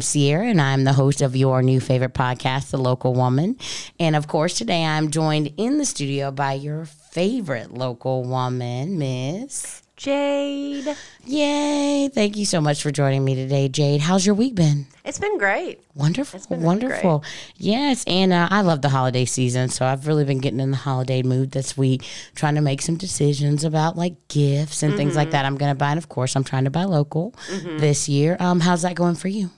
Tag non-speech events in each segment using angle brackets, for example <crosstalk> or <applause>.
I'm Sierra, and I'm the host of your new favorite podcast, The Local Woman. And of course, today I'm joined in the studio by your favorite local woman, Miss Jade. Yay. Thank you so much for joining me today, Jade. How's your week been? It's been great. Wonderful, been wonderful. Yes, and uh, I love the holiday season, so I've really been getting in the holiday mood this week, trying to make some decisions about like gifts and things Mm-hmm. like that. I'm going to buy, and of course, I'm trying to buy local this year. Um, how's that going for you?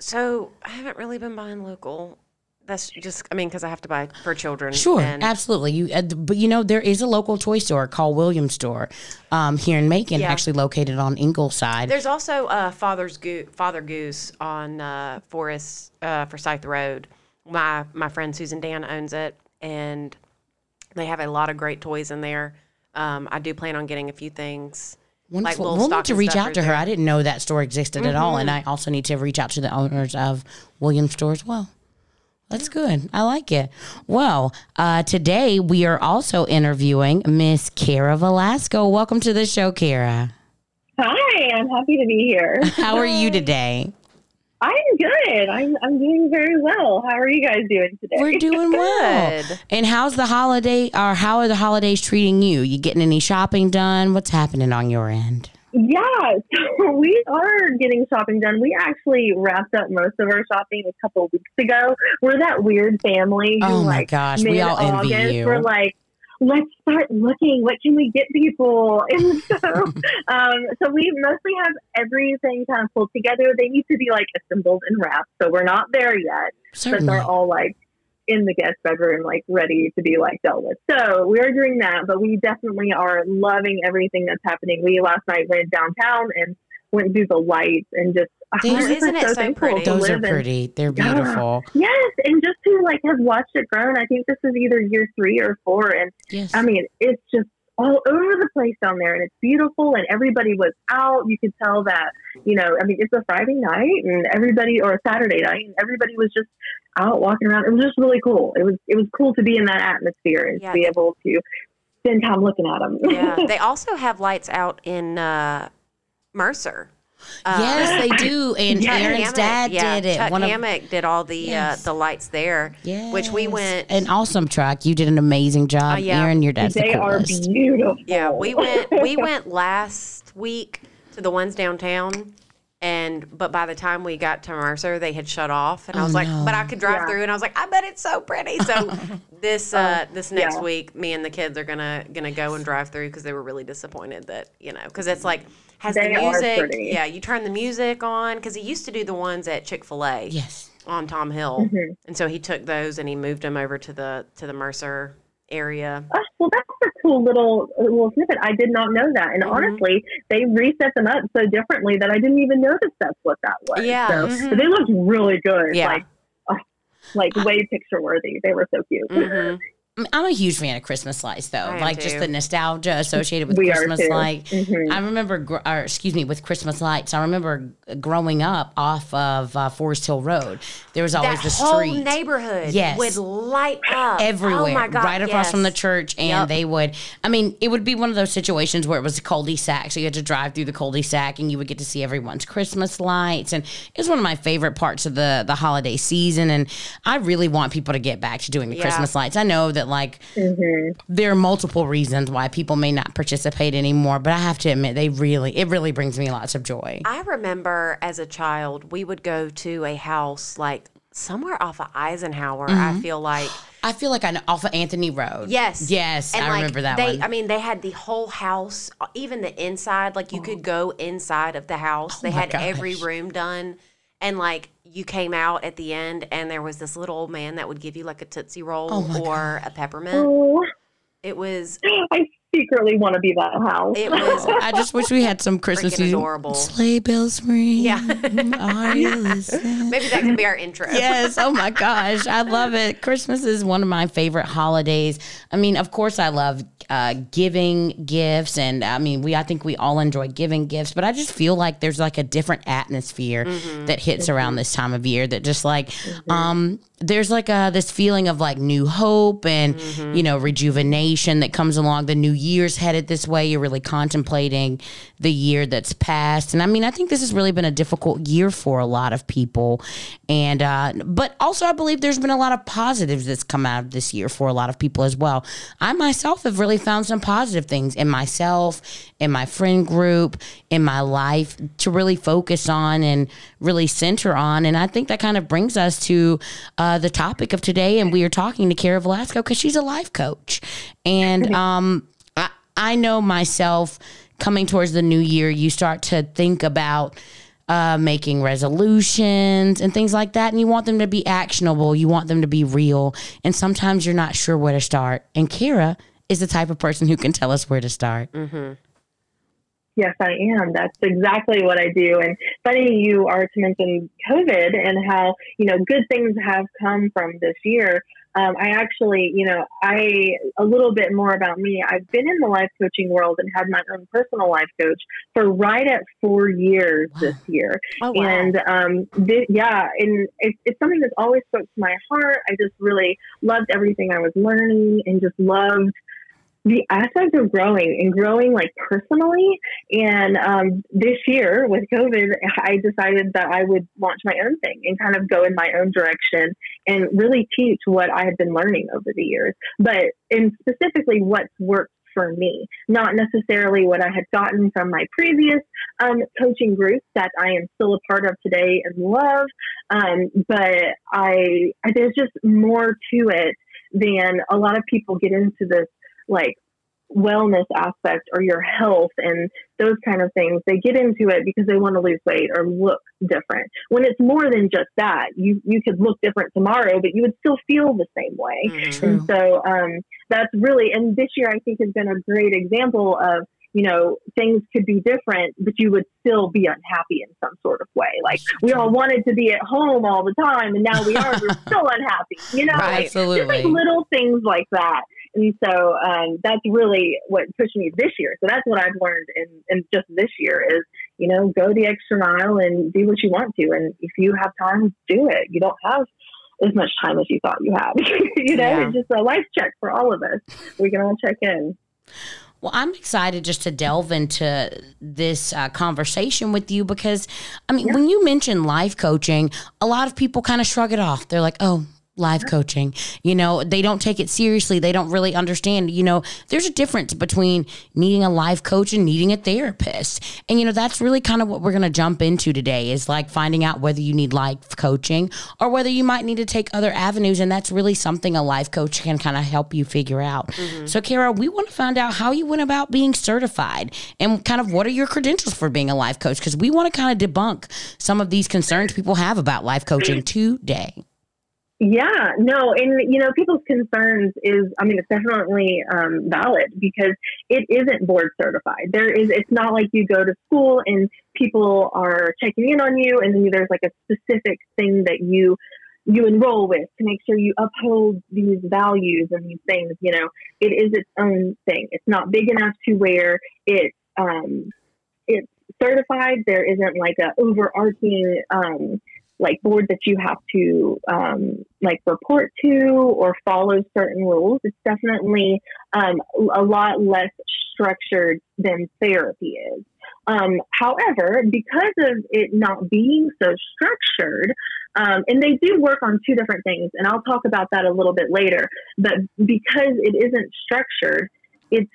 So I haven't really been buying local. That's just, I mean, because I have to buy for children. Sure, and absolutely. You, uh, but you know, there is a local toy store called Williams Store um, here in Macon, Yeah. actually located on Ingleside. There's also uh, Father's Go- Father Goose on uh, Forest uh, Forsyth Road. My my friend Susan Dan owns it, and they have a lot of great toys in there. Um, I do plan on getting a few things. Wonderful. little we'll need to reach out to her. there. Mm-hmm. I didn't know that store existed at all, and I also need to reach out to the owners of Williams Store as well. That's good. I like it. Well, uh, today we are also interviewing Miss Cara Velasco. Welcome to the show, Cara. Hi, I'm happy to be here. How are you today? I'm good. I'm I'm doing very well. How are you guys doing today? We're doing well. <laughs> Good. And how's the holiday, or how are the holidays treating you? You getting any shopping done? What's happening on your end? yeah, <laughs> so we are getting shopping done. We actually wrapped up most of our shopping a couple of weeks ago. We're that weird family who Oh my like gosh, we all envy mid-August, you. We're like, let's start looking. What can we get people? <laughs> And so, <laughs> um, so we mostly have everything kind of pulled together. They need to be like assembled and wrapped. So we're not there yet. but they're all like in the guest bedroom, like ready to be like dealt with. So we are doing that, but we definitely are loving everything that's happening. We last night went downtown and went through the lights and just These- I'm Isn't it so thankful pretty? Those are live in- pretty. They're Yeah. beautiful. Yes, and just to like have watched it grown. I think this is either year three or four, and Yes. I mean it's just all over the place down there, and it's beautiful, and everybody was out. You could tell that you know, I mean, it's a Friday night, and everybody or a Saturday night, and everybody was just out walking around. It was just really cool. It was it was cool to be in that atmosphere and Yeah. to be able to spend time looking at them. Yeah. <laughs> they also have lights out in uh, Mercer. Uh, yes, they do. <coughs> And Yeah, Aaron's Hammock, dad yeah, did it. Chuck One of did all the Yes. uh, the lights there, which we went. an awesome truck. You did an amazing job, Oh, yeah. Aaron. Your dad's they the are beautiful. yeah, we went. <laughs> We went last week to the ones downtown, and but by the time we got to Mercer, they had shut off, and I Oh, was like, no. but I could drive Yeah. through, and I was like, I bet it's so pretty. So <laughs> this uh, this next yeah. week, me and the kids are gonna gonna go and drive through because they were really disappointed that you know because it's like has They the music. pretty. Yeah, you turn the music on because he used to do the ones at Chick Fil A. Yes. on Tom Hill, Mhm. and so he took those and he moved them over to the to the Mercer area. Oh, well, that's a cool little little snippet. I did not know that, and Mhm. honestly, they reset them up so differently that I didn't even notice that's what that was. Yeah, so, mhm. but they looked really good. Yeah. like, oh, like way picture worthy. They were so cute. hmm I mean, I'm a huge fan of Christmas lights, though. I like just the nostalgia associated with We Christmas lights. light. Mhm. I remember, or excuse me, with Christmas lights. I remember growing up off of uh, Forest Hill Road. There was always That the whole street. neighborhood Yes. would light up everywhere, Oh my God, right across yes. from the church, and Yep. they would. I mean, it would be one of those situations where it was a cul-de-sac, so you had to drive through the cul-de-sac, and you would get to see everyone's Christmas lights, and it was one of my favorite parts of the the holiday season. And I really want people to get back to doing the Yeah. Christmas lights. I know that like Mhm. there are multiple reasons why people may not participate anymore, but I have to admit they really it really brings me lots of joy. I remember as a child, we would go to a house like somewhere off of Eisenhower. Mm-hmm. <gasps> I feel like I feel like I know off of Anthony Road. yes, yes, And, I like, remember that they, one. I mean, they had the whole house, uh, even the inside. Like you could go inside of the house. they Oh my had every room done, and like you came out at the end, and there was this little old man that would give you like a tootsie roll Oh my or a peppermint. Oh, It was <gasps> I secretly want to be that house. it was <laughs> I just wish we had some Christmas Freaking music. adorable. Sleigh bells ring. Yeah. Are you listening? maybe that can be our intro. yes. Oh my gosh. I love it. Christmas is one of my favorite holidays. I mean, of course, I love uh, giving gifts, and I mean, we I think we all enjoy giving gifts, but I just feel like there's like a different atmosphere mm-hmm. that hits mm-hmm. around this time of year that just like mm-hmm. um there's like a this feeling of like new hope and mm-hmm. you know rejuvenation that comes along the new year's headed this way you're really contemplating the year that's passed and i mean i think this has really been a difficult year for a lot of people and uh, but also i believe there's been a lot of positives that's come out of this year for a lot of people as well i myself have really found some positive things in myself in my friend group in my life to really focus on and really center on and i think that kind of brings us to uh, the topic of today, and we are talking to Cara Velasco because she's a life coach, and <laughs> um, I, I know myself coming towards the new year, you start to think about. Uh, making resolutions and things like that. And you want them to be actionable. You want them to be real. And sometimes you're not sure where to start. And Cara is the type of person who can tell us where to start. Mm-hmm. Yes, I am. That's exactly what I do. And funny you are to mention COVID and how, you know, good things have come from this year. Um, I actually, you know, I, a little bit more about me. I've been in the life coaching world and had my own personal life coach for right at four years wow. this year. Oh, wow. And, um, this, yeah, and it's, it's something that's always spoke to my heart. I just really loved everything I was learning and just loved, the aspect of growing and growing like personally. And um, this year with COVID, I decided that I would launch my own thing and kind of go in my own direction and really teach what I had been learning over the years, but in specifically what's worked for me, not necessarily what I had gotten from my previous um, coaching groups that I am still a part of today and love. Um, but I, there's just more to it than a lot of people get into this like wellness aspect or your health and those kind of things they get into it because they want to lose weight or look different when it's more than just that you you could look different tomorrow but you would still feel the same way mm-hmm. and so um, that's really and this year i think has been a great example of you know, things could be different, but you would still be unhappy in some sort of way. Like we all wanted to be at home all the time, and now we are. we're <laughs> still unhappy. You know, right, like, absolutely. Just like little things like that. And so um, that's really what pushed me this year. So that's what I've learned in, in just this year is, you know, go the extra mile and do what you want to. And if you have time, do it. You don't have as much time as you thought you had. <laughs> you know, yeah. it's just a life check for all of us. We can all check in. Well, I'm excited just to delve into this uh, conversation with you because, I mean, yeah. when you mention life coaching, a lot of people kind of shrug it off. They're like, oh, life coaching. You know, they don't take it seriously. They don't really understand, you know, there's a difference between needing a life coach and needing a therapist. And, you know, that's really kind of what we're going to jump into today is like finding out whether you need life coaching or whether you might need to take other avenues. And that's really something a life coach can kind of help you figure out. Mm-hmm. So, Cara, we want to find out how you went about being certified and kind of what are your credentials for being a life coach? Because we want to kind of debunk some of these concerns people have about life coaching <clears throat> today. Yeah, no, and you know, people's concerns is, I mean, it's definitely um, valid because it isn't board certified. There is, it's not like you go to school and people are checking in on you, and then there's like a specific thing that you you enroll with to make sure you uphold these values and these things. You know, it is its own thing. It's not big enough to where it um, it's certified. There isn't like a overarching um, like board that you have to um, like report to or follow certain rules. It's definitely um, a lot less structured than therapy is. Um, however, because of it not being so structured, um, and they do work on two different things, and I'll talk about that a little bit later. But because it isn't structured, it's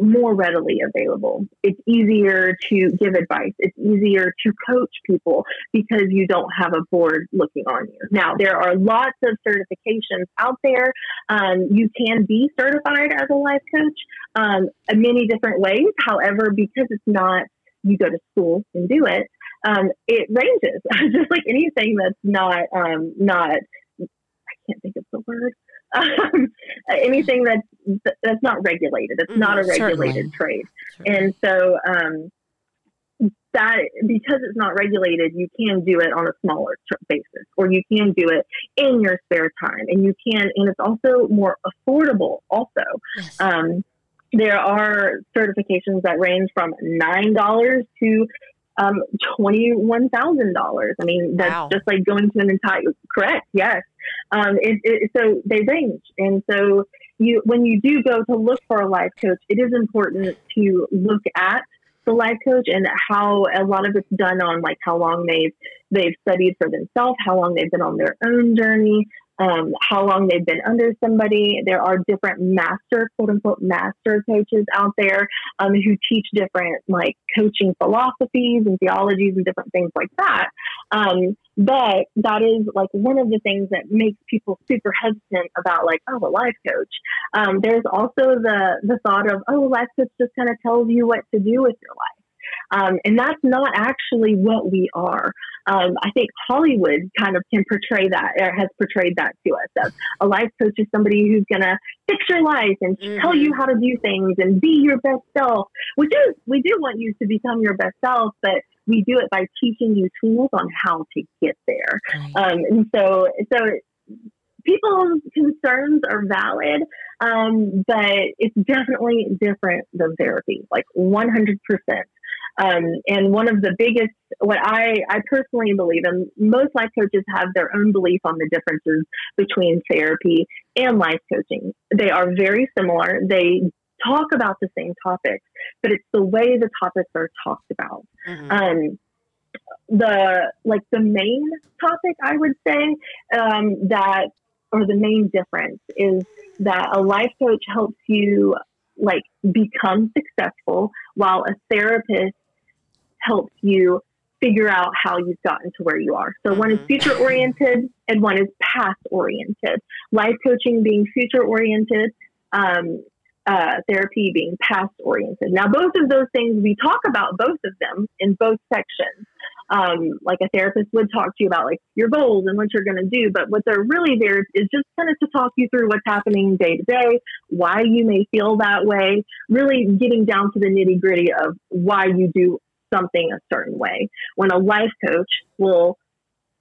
more readily available. It's easier to give advice. It's easier to coach people because you don't have a board looking on you. Now, there are lots of certifications out there. Um, you can be certified as a life coach um, in many different ways. However, because it's not you go to school and do it, um, it ranges. <laughs> Just like anything that's not um, not I can't think of the word um, <laughs> anything that's that's not regulated. It's mm-hmm, not a regulated certainly. trade, and so um, that because it's not regulated, you can do it on a smaller basis, or you can do it in your spare time, and you can, and it's also more affordable. Also, yes. um, there are certifications that range from nine dollars to um, twenty one thousand dollars. I mean, that's Wow. just like going to an entire correct. Yes. Um, it, it, so they range, and so you when you do go to look for a life coach, it is important to look at the life coach and how a lot of it's done on like how long they've they've studied for themselves, how long they've been on their own journey, um, how long they've been under somebody. There are different master, quote unquote, master coaches out there um, who teach different like coaching philosophies and theologies and different things like that. Um, but that is like one of the things that makes people super hesitant about like, oh, a life coach. Um, there's also the the thought of, oh, a life coach just kind of tells you what to do with your life. Um, and that's not actually what we are. Um, I think Hollywood kind of can portray that or has portrayed that to us. As a life coach is somebody who's going to fix your life and tell you how to do things and be your best self. We do we do want you to become your best self, but we do it by teaching you tools on how to get there. Right. Um, and so, so people's concerns are valid, um, but it's definitely different than therapy, like 100%. Um, and one of the biggest, what I, I personally believe, and most life coaches have their own belief on the differences between therapy and life coaching. They are very similar. They talk about the same topics, but it's the way the topics are talked about Mhm. um, the like the main topic I would say um, that or the main difference is that a life coach helps you like become successful while a therapist helps you figure out how you've gotten to where you are. So one is Mhm. future oriented and one is past oriented. Life coaching being future oriented, um, uh, therapy being past oriented. Now, both of those things, we talk about both of them in both sections. Um, like a therapist would talk to you about like your goals and what you're going to do, but what they're really there is just kind of to talk you through what's happening day to day, why you may feel that way, really getting down to the nitty gritty of why you do something a certain way. When a life coach will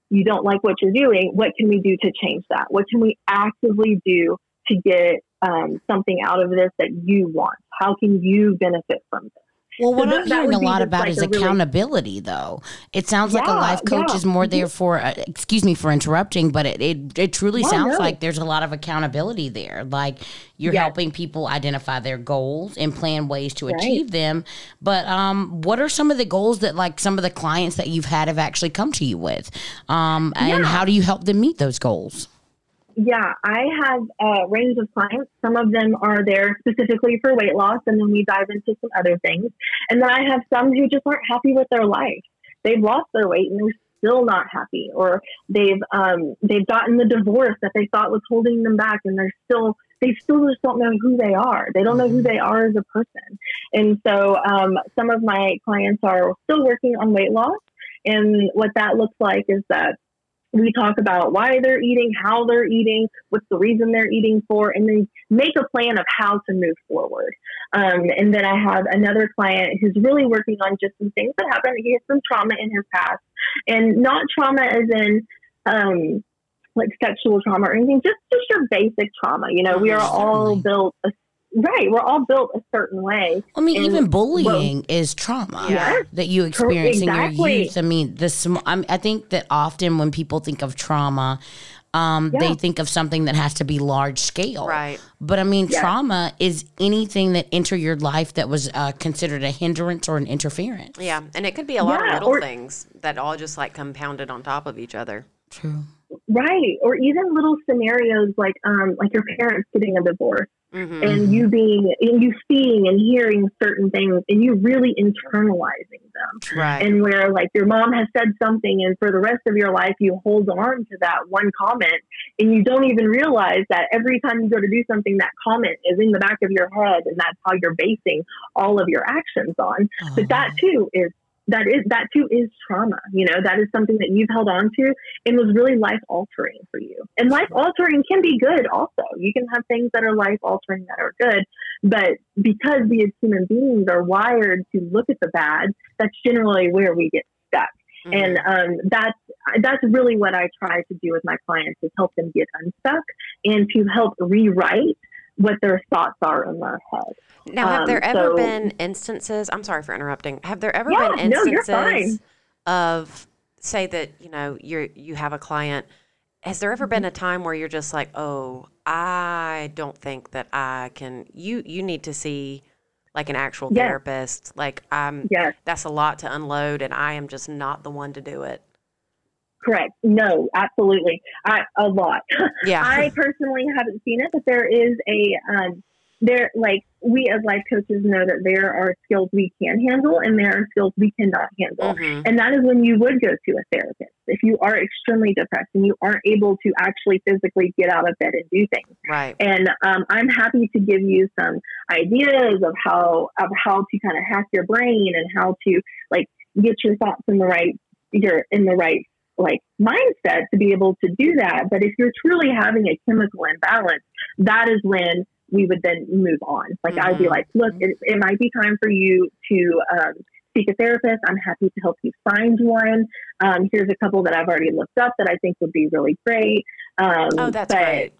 you don't like what you're doing, what can we do to change that? What can we actively do to get um, something out of this that you want? How can you benefit from this? Well, what that- I'm hearing a lot about like is a really- accountability, though. It sounds like a life coach yeah. is more there for, uh, excuse me for interrupting, but it, it, it truly sounds no. like there's a lot of accountability there. Like you're helping people identify their goals and plan ways to Right. achieve them. But um, what are some of the goals that, like, some of the clients that you've had have actually come to you with? Um, And Yeah. how do you help them meet those goals? Yeah, I have a range of clients. Some of them are there specifically for weight loss, and then we dive into some other things. And then I have some who just aren't happy with their life. They've lost their weight and they're still not happy, or they've um, they've gotten the divorce that they thought was holding them back, and they're still they still just don't know who they are. They don't know who they are as a person. And so um, some of my clients are still working on weight loss, and what that looks like is that we talk about why they're eating, how they're eating, what's the reason they're eating for, and then make a plan of how to move forward. Um, and then I have another client who's really working on just some things that happened. He has some trauma in his past, and not trauma as in um, like sexual trauma or anything, just just your basic trauma. You know, we are all built a, right. We're all built a certain way. I mean, And even what- bullying is trauma Yeah. that you experience in your youth. I mean, the sm- I'm, I think that often when people think of trauma, um, Yeah. they think of something that has to be large scale. Right. But I mean, Yeah. trauma is anything that entered your life that was uh, considered a hindrance or an interference. Yeah, and it could be a lot Yeah, of little or- things that all just like compounded on top of each other. True. Right. Or even little scenarios like um like your parents getting a divorce. hmm and you being and you seeing and hearing certain things and you really internalizing them Right. and where like your mom has said something and for the rest of your life you hold on to that one comment and you don't even realize that every time you go to do something that comment is in the back of your head and that's how you're basing all of your actions on but that too is that is that too is trauma you know that is something that you've held on to and was really life altering for you. And life altering can be good also. You can have things that are life altering that are good but because we as human beings are wired to look at the bad that's generally where we get stuck. Mhm. and um, that's that's really what I try to do with my clients is help them get unstuck and to help rewrite what their thoughts are in their head. Now, have Um, there ever so- been instances? I'm sorry for interrupting. Have there ever Yeah, been instances fine. of say that you know you you have a client? Has there ever been Mm-hmm. a time where you're just like, oh, I don't think that I can. You you need to see like an actual Yes. therapist. Like I'm. Yes. That's a lot to unload, and I am just not the one to do it. Correct. No, absolutely. I, a lot. <laughs> Yeah. I personally haven't seen it, but there is a um, there like we as life coaches know that there are skills we can handle and there are skills we cannot handle. Mhm. And that is when you would go to a therapist. If you are extremely depressed and you aren't able to actually physically get out of bed and do things. Right. And um, I'm happy to give you some ideas of how of how to kind of hack your brain and how to like get your thoughts in the right you're in the right like mindset to be able to do that. But if you're truly having a chemical imbalance, that is when we would then move on. Like I'd be Mhm. like, look, it, it might be time for you to um, seek a therapist. I'm happy to help you find one. Um, here's a couple that I've already looked up that I think would be really great. Um, Oh, that's but- great.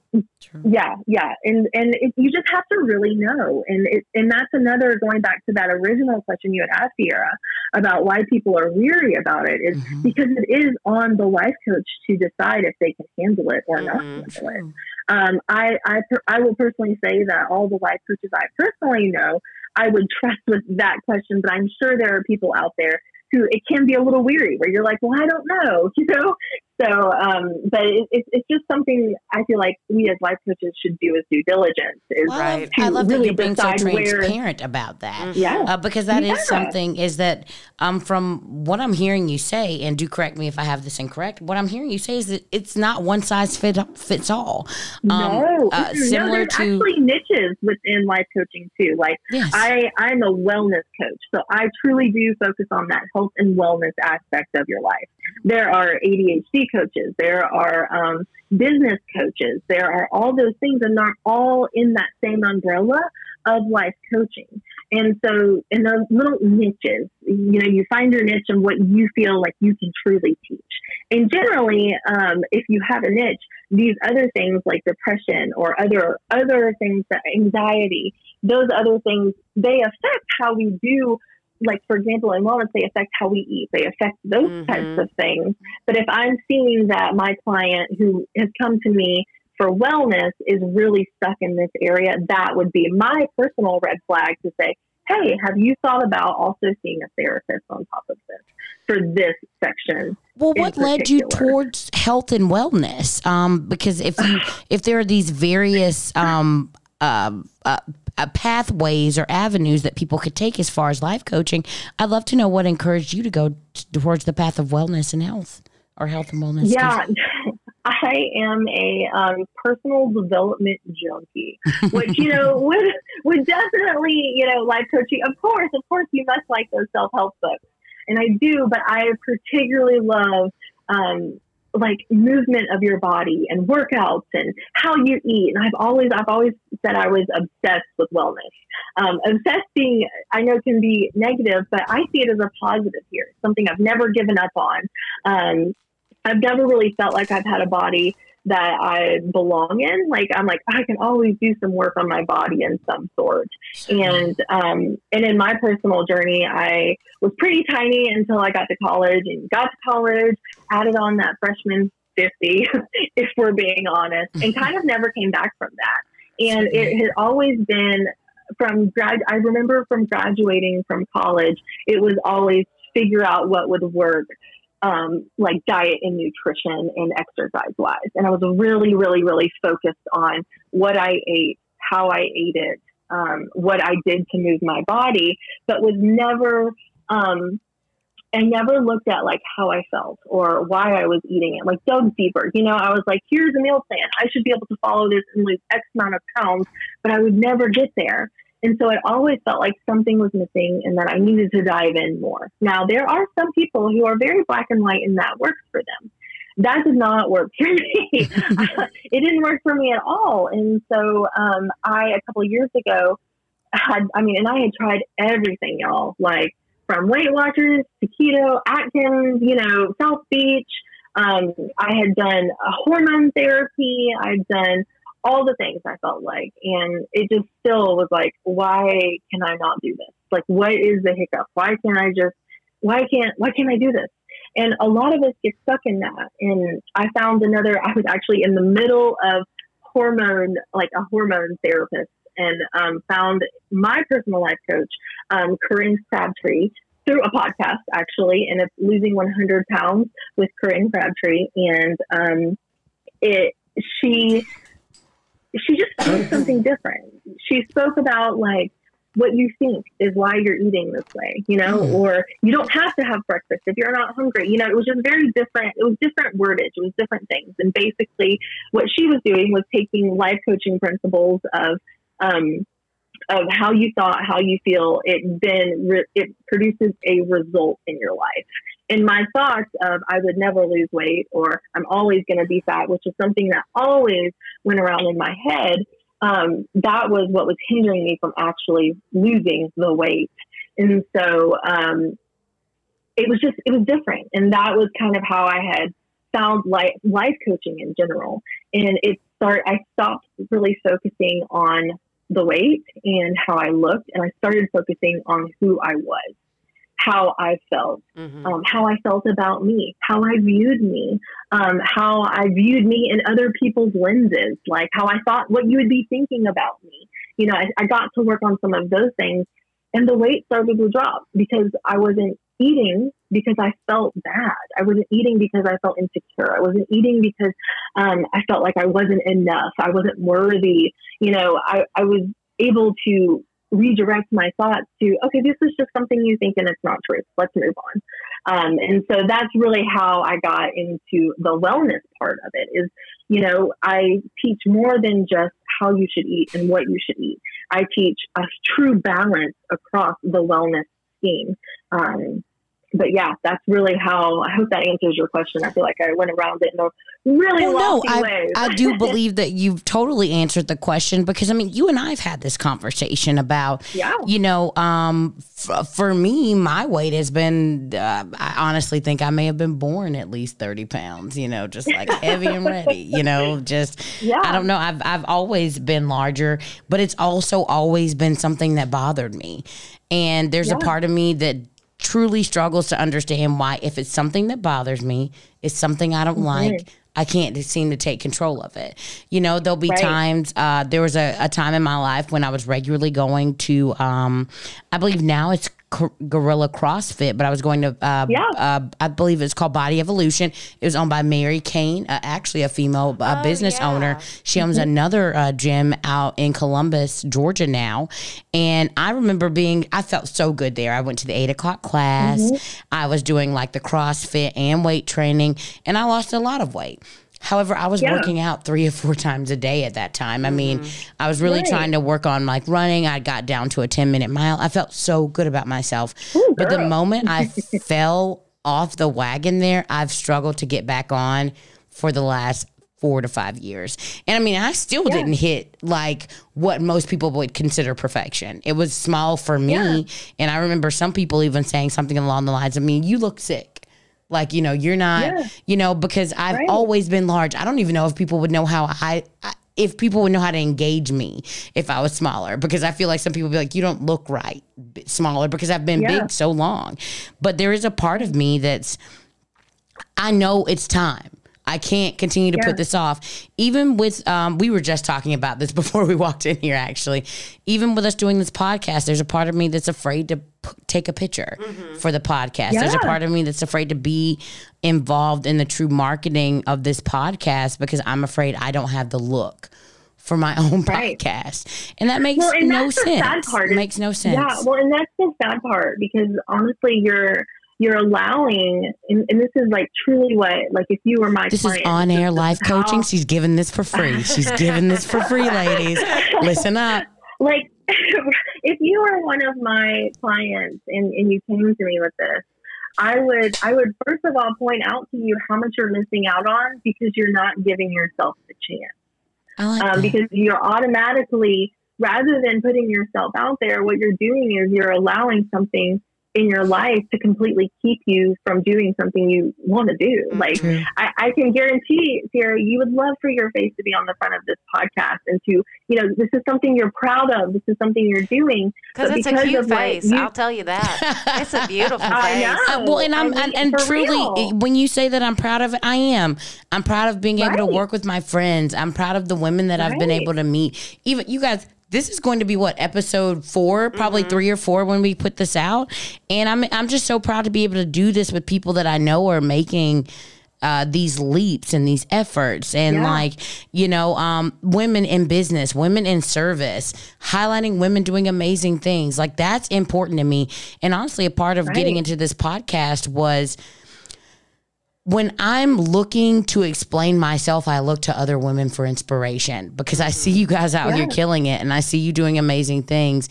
True. yeah, yeah, and and it, you just have to really know, and it, and that's another going back to that original question you had asked Sierra about why people are weary about it is Mhm. because it is on the life coach to decide if they can handle it or not Mhm. handle it. Um, I I I will personally say that all the life coaches I personally know, I would trust with that question, but I'm sure there are people out there who it can be a little weary, where you're like, well, I don't know, <laughs> you know. So, um, but it, it's it's just something I feel like we as life coaches should do as due diligence. Is Well, Right. I love, I love that really you're being so decide where- transparent about that. yeah, Uh, because that is Yeah. something is that um, from what I'm hearing you say, and do correct me if I have this incorrect. What I'm hearing you say is that it's not one size fit fits all. Um, no, uh, similar no, there's to actually niches within life coaching too. Like yes, I, I'm a wellness coach, so I truly do focus on that health and wellness aspect of your life. There are ADHD coaches, there are um, business coaches, there are all those things, and they're all in that same umbrella of life coaching. And so, in those little niches, you know, you find your niche and what you feel like you can truly teach. And generally, um, if you have a niche, these other things like depression or other other things that anxiety, those other things, they affect how we do. Like for example, in wellness, they affect how we eat. They affect those Mhm. types of things. But if I'm seeing that my client who has come to me for wellness is really stuck in this area, that would be my personal red flag to say, hey, have you thought about also seeing a therapist on top of this for this section? Well, what led you towards health and wellness? Um, because if you if there are these various um, um, uh, uh, pathways or avenues that people could take as far as life coaching, I'd love to know what encouraged you to go towards the path of wellness and health or health and wellness. Yeah. <laughs> I am a um, personal development junkie, which you know <laughs> would would definitely you know life coaching. Of course, of course, you must like those self help books, and I do. But I particularly love um, like movement of your body and workouts and how you eat. And I've always I've always said I was obsessed with wellness. Um, obsessed being I know can be negative, but I see it as a positive here. Something I've never given up on. Um, I've never really felt like I've had a body that I belong in. Like I'm like I can always do some work on my body in some sort. And um, and in my personal journey, I was pretty tiny until I got to college, and got to college, added on that freshman fifty, <laughs> if we're being honest, and kind of never came back from that. And it had always been from grad. I remember from graduating from college, it was always figure out what would work um, like diet and nutrition and exercise wise. And I was really, really, really focused on what I ate, how I ate it, um, what I did to move my body, but was never, um, I never looked at like how I felt or why I was eating it. Like Doug Seaberg, you know, I was like, here's a meal plan. I should be able to follow this and lose X amount of pounds, but I would never get there. And so it always felt like something was missing and that I needed to dive in more. Now, there are some people who are very black and white and that works for them. That did not work for me. <laughs> <laughs> it didn't work for me at all. And so um, I, a couple of years ago, had, I mean, and I had tried everything, y'all, like from Weight Watchers to keto, Atkins, you know, South Beach. Um, I had done a hormone therapy. I'd done all the things I felt like. And it just still was like, why can I not do this? Like, what is the hiccup? Why can't I just, why can't, why can't I do this? And a lot of us get stuck in that. And I found another, <laughs> I was actually in the middle of hormone, like a hormone therapist, and um, found my personal life coach, um, Corinne Crabtree, through a podcast actually, and it's losing 100 pounds with Corinne Crabtree. And um, it, she, she just spoke something different. She spoke about like what you think is why you're eating this way, you know, mm. or you don't have to have breakfast if you're not hungry. You know, it was just very different. It was different wordage. It was different things. And basically, what she was doing was taking life coaching principles of, um, of how you thought, how you feel, it then re- it produces a result in your life. And my thoughts of I would never lose weight or I'm always going to be fat, which is something that always went around in my head um, that was what was hindering me from actually losing the weight. And so um, it was just, it was different. And that was kind of how I had found life, life coaching in general. And it started, I stopped really focusing on the weight and how I looked, and I started focusing on who I was how I felt, mm-hmm. um, how I felt about me, how I viewed me, um, how I viewed me in other people's lenses, like how I thought what you would be thinking about me. You know, I, I got to work on some of those things, and the weight started to drop because I wasn't eating because I felt bad. I wasn't eating because I felt insecure. I wasn't eating because um, I felt like I wasn't enough. I wasn't worthy. You know, I, I was able to redirect my thoughts to, okay, this is just something you think and it's not true. Let's move on. Um, and so that's really how I got into the wellness part of it is, you know, I teach more than just how you should eat and what you should eat. I teach a true balance across the wellness scheme. Um, but yeah, that's really how I hope that answers your question. I feel like I went around it in a really well, no, I. I do <laughs> believe that you've totally answered the question because I mean, you and I have had this conversation about, yeah. you know, um, f- for me, my weight has been, uh, I honestly think I may have been born at least 30 pounds, you know, just like heavy and ready, you know, just, yeah. I don't know. I've, I've always been larger, but it's also always been something that bothered me. And there's yeah. a part of me that truly struggles to understand why, if it's something that bothers me, it's something I don't mm-hmm. like. I can't seem to take control of it. You know, there'll be right. times. Uh, there was a, a, time in my life when I was regularly going to. Um, I believe now it's Gorilla CrossFit, but I was going to, uh, yeah. Uh, I believe it's called Body Evolution. It was owned by Mary Kane, uh, actually a female uh, oh, business yeah. owner. She owns mm-hmm. another uh, gym out in Columbus, Georgia now. And I remember being, I felt so good there. I went to the eight o'clock class. Mm-hmm. I was doing like the CrossFit and weight training, and I lost a lot of weight. However, I was yeah. working out three or four times a day at that time. I mean, mm-hmm. I was really right. trying to work on like running. I got down to a 10 minute mile. I felt so good about myself. Ooh, but the moment I <laughs> fell off the wagon there, I've struggled to get back on for the last four to five years. And I mean, I still yeah. didn't hit like what most people would consider perfection. It was small for me. Yeah. And I remember some people even saying something along the lines of, I mean, you look sick. Like, you know, you're not, yeah. you know, because I've right. always been large. I don't even know if people would know how I, I, if people would know how to engage me if I was smaller, because I feel like some people be like, you don't look right smaller because I've been yeah. big so long. But there is a part of me that's, I know it's time. I can't continue to yeah. put this off. Even with, um, we were just talking about this <laughs> before we walked in here, actually. Even with us doing this podcast, there's a part of me that's afraid to p- take a picture mm-hmm. for the podcast. Yeah. There's a part of me that's afraid to be involved in the true marketing of this podcast because I'm afraid I don't have the look for my <laughs> own right. podcast. And that makes well, and no sense. Sad part. It makes no sense. Yeah, well, and that's the sad part because honestly, you're you're allowing, and, and, this is like truly what, like if you were my this client, is on air live coaching. She's giving this for free. She's giving this for free, ladies. <laughs> Listen up. Like <laughs> if you were one of my clients and, and you came to me with this, I would I would first of all point out to you how much you're missing out on because you're not giving yourself the chance. Like um, because you're automatically rather than putting yourself out there, what you're doing is you're allowing something in your life to completely keep you from doing something you want to do. Like True. I, I can guarantee, Sierra, you would love for your face to be on the front of this podcast and to, you know, this is something you're proud of. This is something you're doing. Because But it's a cute of, like, face. you- I'll tell you that. <laughs> It's a beautiful I face. know. Uh, well, and I'm I and, mean, and for truly, real. when you say that I'm proud of it, I am. I'm proud of being able to work with my friends. I'm proud of the women that I've been able to meet. Even you guys. This is going to be what episode four, probably Mm-hmm. three or four when we put this out, and I'm I'm just so proud to be able to do this with people that I know are making uh, these leaps and these efforts. And Yeah. like you know um, women in business women in service highlighting women doing amazing things. Like that's important to me. And honestly a part of getting into this podcast was when I'm looking to explain myself, I look to other women for inspiration because I see you guys out here Yeah. killing it and I see you doing amazing things.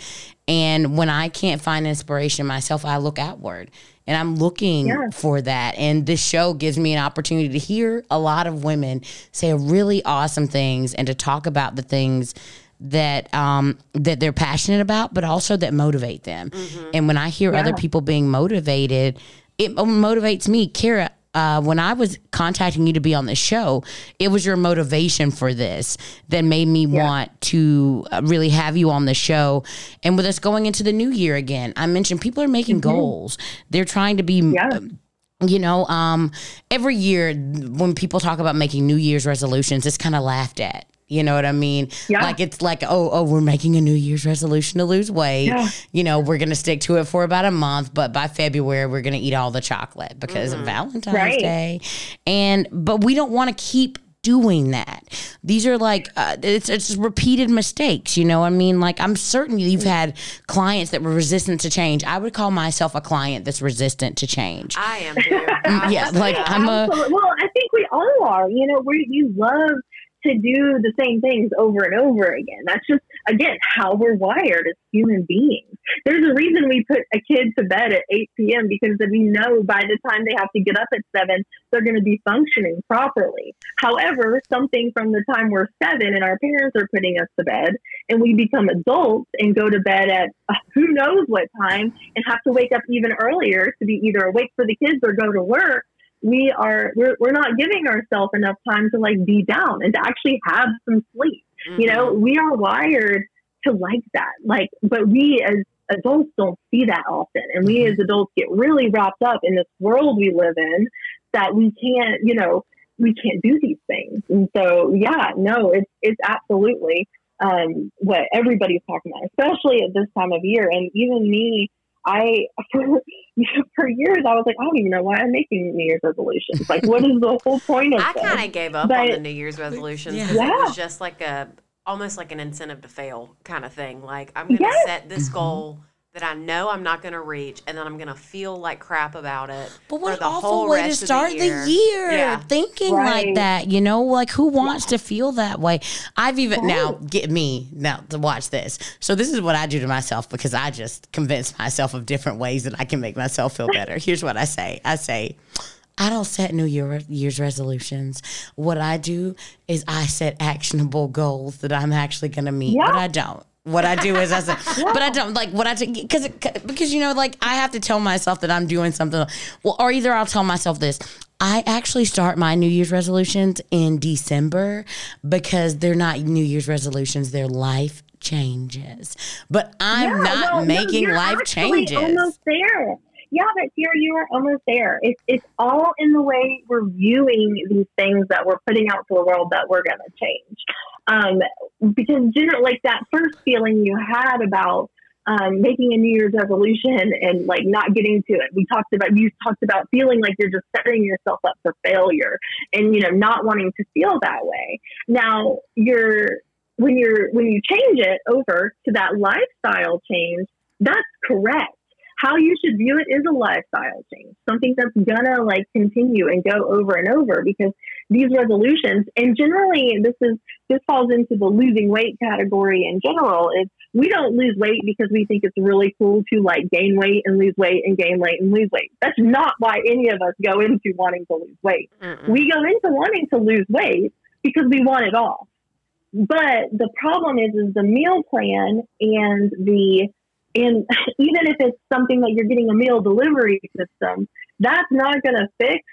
And when I can't find inspiration myself, I look outward and I'm looking Yeah. for that. And this show gives me an opportunity to hear a lot of women say really awesome things and to talk about the things that um that they're passionate about but also that motivate them and when i hear other people being motivated it motivates me cara uh, when I was contacting you to be on the show, it was your motivation for this that made me want to uh, really have you on the show. And with us going into the new year again, I mentioned people are making goals. They're trying to be Yeah. you know, um, every year when people talk about making New Year's resolutions, it's kind of laughed at. You know what I mean? Yeah. Like it's like, oh, oh, we're making a New Year's resolution to lose weight. Yeah. You know, we're gonna stick to it for about a month, but by February we're gonna eat all the chocolate because of Valentine's Right. Day. And but we don't want to keep doing that. These are like uh, it's it's repeated mistakes. You know, what I mean, like I'm certain you've had clients that were resistant to change. I would call myself a client that's resistant to change. I am too. <laughs> yeah, like I'm a Absolutely. Well, I think we all are. You know, we you love to do the same things over and over again. That's just again how we're wired as human beings. There's a reason we put a kid to bed at 8 p.m. because we know by the time they have to get up at seven, they're going to be functioning properly. However, something from the time we're seven and our parents are putting us to bed, and we become adults and go to bed at uh, who knows what time and have to wake up even earlier to be either awake for the kids or go to work we are we're, we're not giving ourselves enough time to like be down and to actually have some sleep. You know we are wired to like that. Like but we as adults don't see that often. And we as adults get really wrapped up in this world we live in that we can't you know we can't do these things. And so yeah no it's it's absolutely um, what everybody's talking about especially at this time of year. And even me I <laughs> for, for years I was like, I don't even know why I'm making New Year's resolutions. Like, what is the whole point of <laughs> I kind of gave up on the New Year's resolutions Yeah. because it was just like a almost like an incentive to fail kind of thing. Like I'm gonna Yes. set this mm-hmm. goal that I know I'm not gonna reach, and then I'm gonna feel like crap about it. But what for an the awful whole way to start the the year. year, Yeah. thinking like that. You know, like who wants to feel that way? I've even now get me now to watch this. So this is what I do to myself because I just convince myself of different ways that I can make myself feel better. <laughs> Here's what I say: I say. I don't set New Year, Year's resolutions. What I do is I set actionable goals that I'm actually going to meet, but I don't. What I do is I say, <laughs> but I don't like what I do because because you know like I have to tell myself that I'm doing something. Well, or either I'll tell myself this. I actually start my New Year's resolutions in December because they're not New Year's resolutions; they're life changes. But I'm Yeah, not no, no, making you're life changes. Almost there. Yeah, but here you are almost there. It's it's all in the way we're viewing these things that we're putting out to the world that we're going to change. Um, because generally, like that first feeling you had about um, making a New Year's resolution and like not getting to it. We talked about you talked about feeling like you're just setting yourself up for failure and you know not wanting to feel that way. Now you're when you're when you change it over to that lifestyle change, that's correct. How you should view it is a lifestyle change, something that's gonna like continue and go over and over because these resolutions, and generally this is this falls into the losing weight category in general. Is we don't lose weight because we think it's really cool to like gain weight and lose weight and gain weight and lose weight. That's not why any of us go into wanting to lose weight. Mm-mm. We go into wanting to lose weight because we want it all. But the problem is, is the meal plan and the And <laughs> even if it's something that you're getting a meal delivery system, that's not going to fix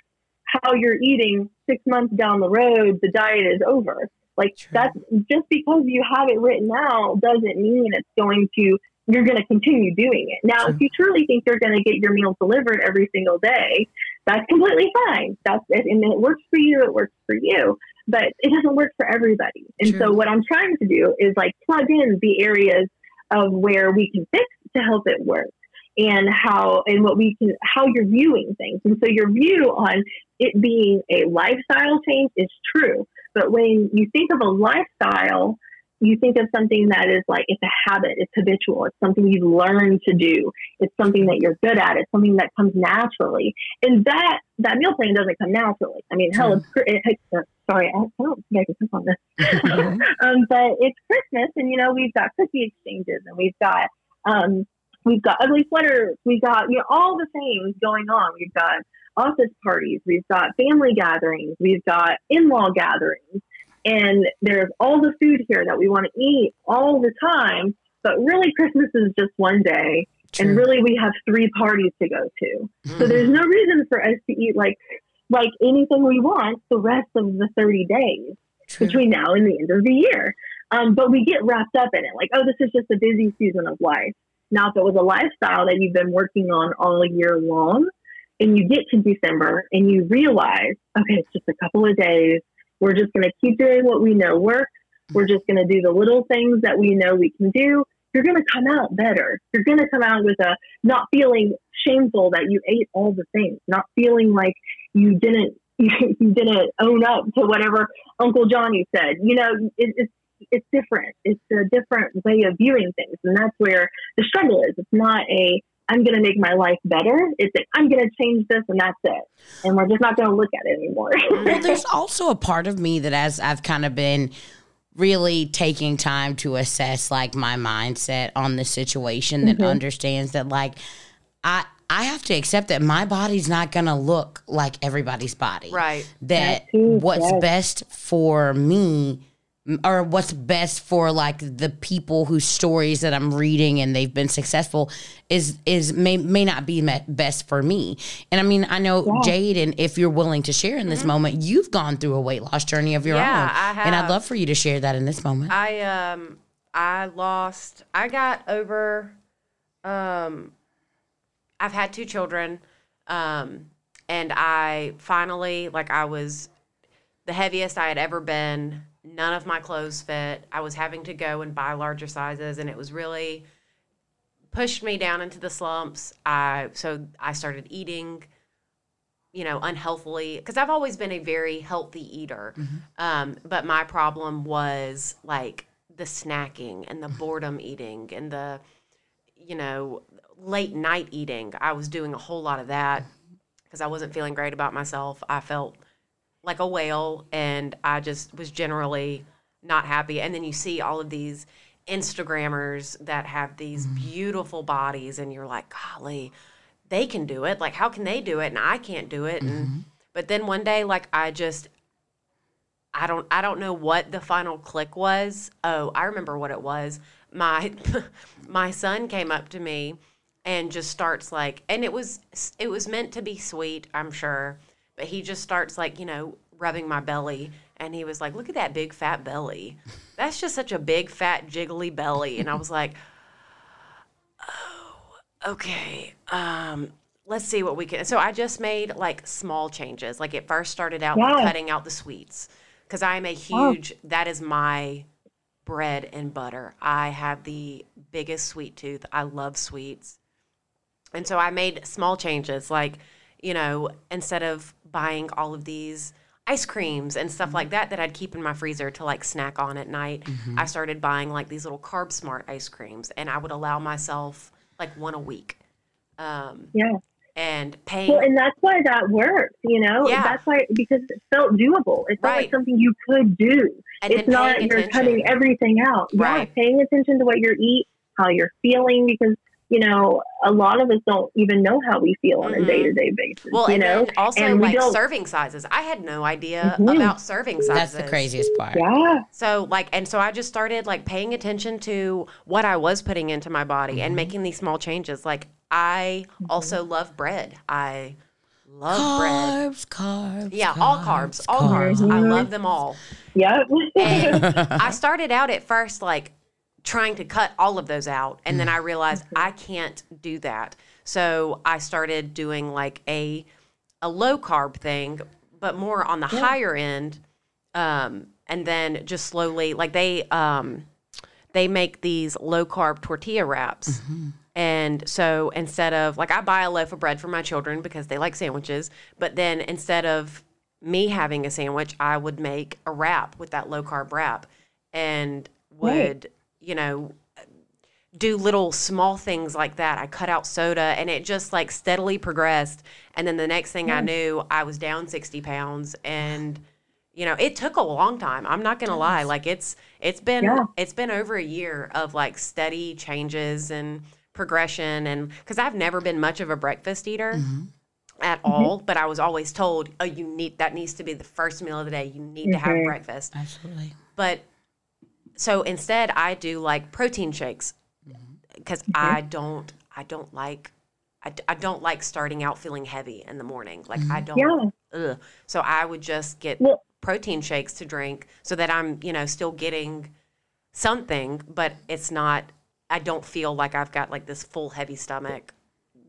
how you're eating six months down the road. The diet is over. Like True. that's just because you have it written out doesn't mean it's going to you're going to continue doing it. Now, if you truly think you're going to get your meals delivered every single day, that's completely fine. That's it, and it works for you. It works for you, but it doesn't work for everybody. And True. so, what I'm trying to do is like plug in the areas of where we can fix to help it work and how and what we can how you're viewing things. And so your view on it being a lifestyle change is true. But when you think of a lifestyle you think of something that is like it's a habit it's habitual it's something you've learned to do it's something that you're good at it's something that comes naturally and that that meal plan doesn't come naturally. I mean hell it's it, it, sorry i don't think i can cook on this. <laughs> Um, but it's christmas and you know we've got cookie exchanges and we've got um, we've got ugly sweaters we've got you know all the things going on. We've got office parties we've got family gatherings we've got in-law gatherings and there's all the food here that we want to eat all the time but really christmas is just one day and really we have three parties to go to so Mhm. there's no reason for us to eat like like anything we want the rest of the 30 days True. between now and the end of the year um, but we get wrapped up in it like oh this is just a busy season of life now if it was a lifestyle that you've been working on all year long and you get to december and you realize okay it's just a couple of days we're just going to keep doing what we know works. We're mm-hmm. just going to do the little things that we know we can do. You're going to come out better. You're going to come out with a not feeling shameful that you ate all the things not feeling like you didn't <laughs> you didn't own up to whatever uncle johnny said. You know it, it's it's different. It's a different way of viewing things and that's where the struggle is. It's not a i'm going to make my life better it's that I'm going to change this and that's it and we're just not going to look at it anymore well, <laughs> there's also a part of me that as I've kind of been really taking time to assess like my mindset on the situation that mm-hmm. understands that like I I have to accept that my body's not going to look like everybody's body. Right. That That too, what's yes. best for me or what's best for like the people whose stories that I'm reading and they've been successful is is may may not be best for me. And I mean, I know Jade, and if you're willing to share in this moment, you've gone through a weight loss journey of your Yeah, own, I and I'd love for you to share that in this moment. I um I lost I got over um I've had two children um and I finally like I was the heaviest I had ever been. None of my clothes fit. I was having to go and buy larger sizes and it was really pushed me down into the slumps. I so I started eating you know, unhealthily because I've always been a very healthy eater. Mm-hmm. Um, but my problem was like the snacking and the mm-hmm. boredom eating and the, you know, late night eating. I was doing a whole lot of that mm-hmm. because I wasn't feeling great about myself. I felt like a whale and I just was generally not happy. And then you see all of these Instagrammers that have these mm-hmm. beautiful bodies and you're like, golly, they can do it. Like, how can they do it and I can't do it? And mm-hmm. but then one day, like, I just I don't I don't know what the final click was. Oh, I remember what it was. My <laughs> my son came up to me and just starts like and it was it was meant to be sweet, I'm sure. But he just starts like, you know, rubbing my belly. And he was like, "Look at that big fat belly. That's just such a big fat jiggly belly." And I was like, oh, okay um let's see what we can so i just made like small changes. Like it first started out Yeah. cutting out the sweets. Because i am a huge that is my bread and butter. I have the biggest sweet tooth. I love sweets. And so i made small changes like you know instead of buying all of these ice creams and stuff like that that i'd keep in my freezer to like snack on at night i started buying like these little carb smart ice creams and i would allow myself like one a week um, yeah and paying Well, and that's why that works, you know? Yeah. That's why, because it felt doable. It's felt Right. like something you could do. and it's not you're attention. cutting everything out. Yeah, Right. paying attention to what you eat, how you're feeling, because you know, a lot of us don't even know how we feel on a day to day basis. Well, you and know, then also and we like don't- serving sizes. I had no idea Mhm. about serving sizes. That's the craziest part. yeah, So like, and so I just started like paying attention to what I was putting into my body Mm-hmm. and making these small changes. Like I also love bread. I love bread. Carbs, carbs. Yeah, all carbs, all carbs. I Mhm. love them all. yep. And <laughs> I started out at first like trying to cut all of those out, and then I realized I can't do that. So I started doing like a a low carb thing, but more on the higher end. Um, and then just slowly, like they um, they make these low carb tortilla wraps. And so instead of like I buy a loaf of bread for my children because they like sandwiches, but then instead of me having a sandwich, I would make a wrap with that low carb wrap and would, you know, do little small things like that. I cut out soda and it just like steadily progressed. And then the next thing I knew, I was down 60 pounds and you know, it took a long time. I'm not going to lie. Like it's it's been Yeah. it's been over a year of like steady changes and progression and cuz I've never been much of a breakfast eater mm-hmm. at mm-hmm. all, but I was always told, "Oh, you need that needs to be the first meal of the day. You need to have breakfast." Absolutely. But so instead, I do like protein shakes mm-hmm. because I don't I don't like I, I don't like starting out feeling heavy in the morning. Like I mm-hmm. don't. Yeah. Ugh. So I would just get Well- protein shakes to drink so that I'm you know still getting something, but it's not. I don't feel like I've got like this full heavy stomach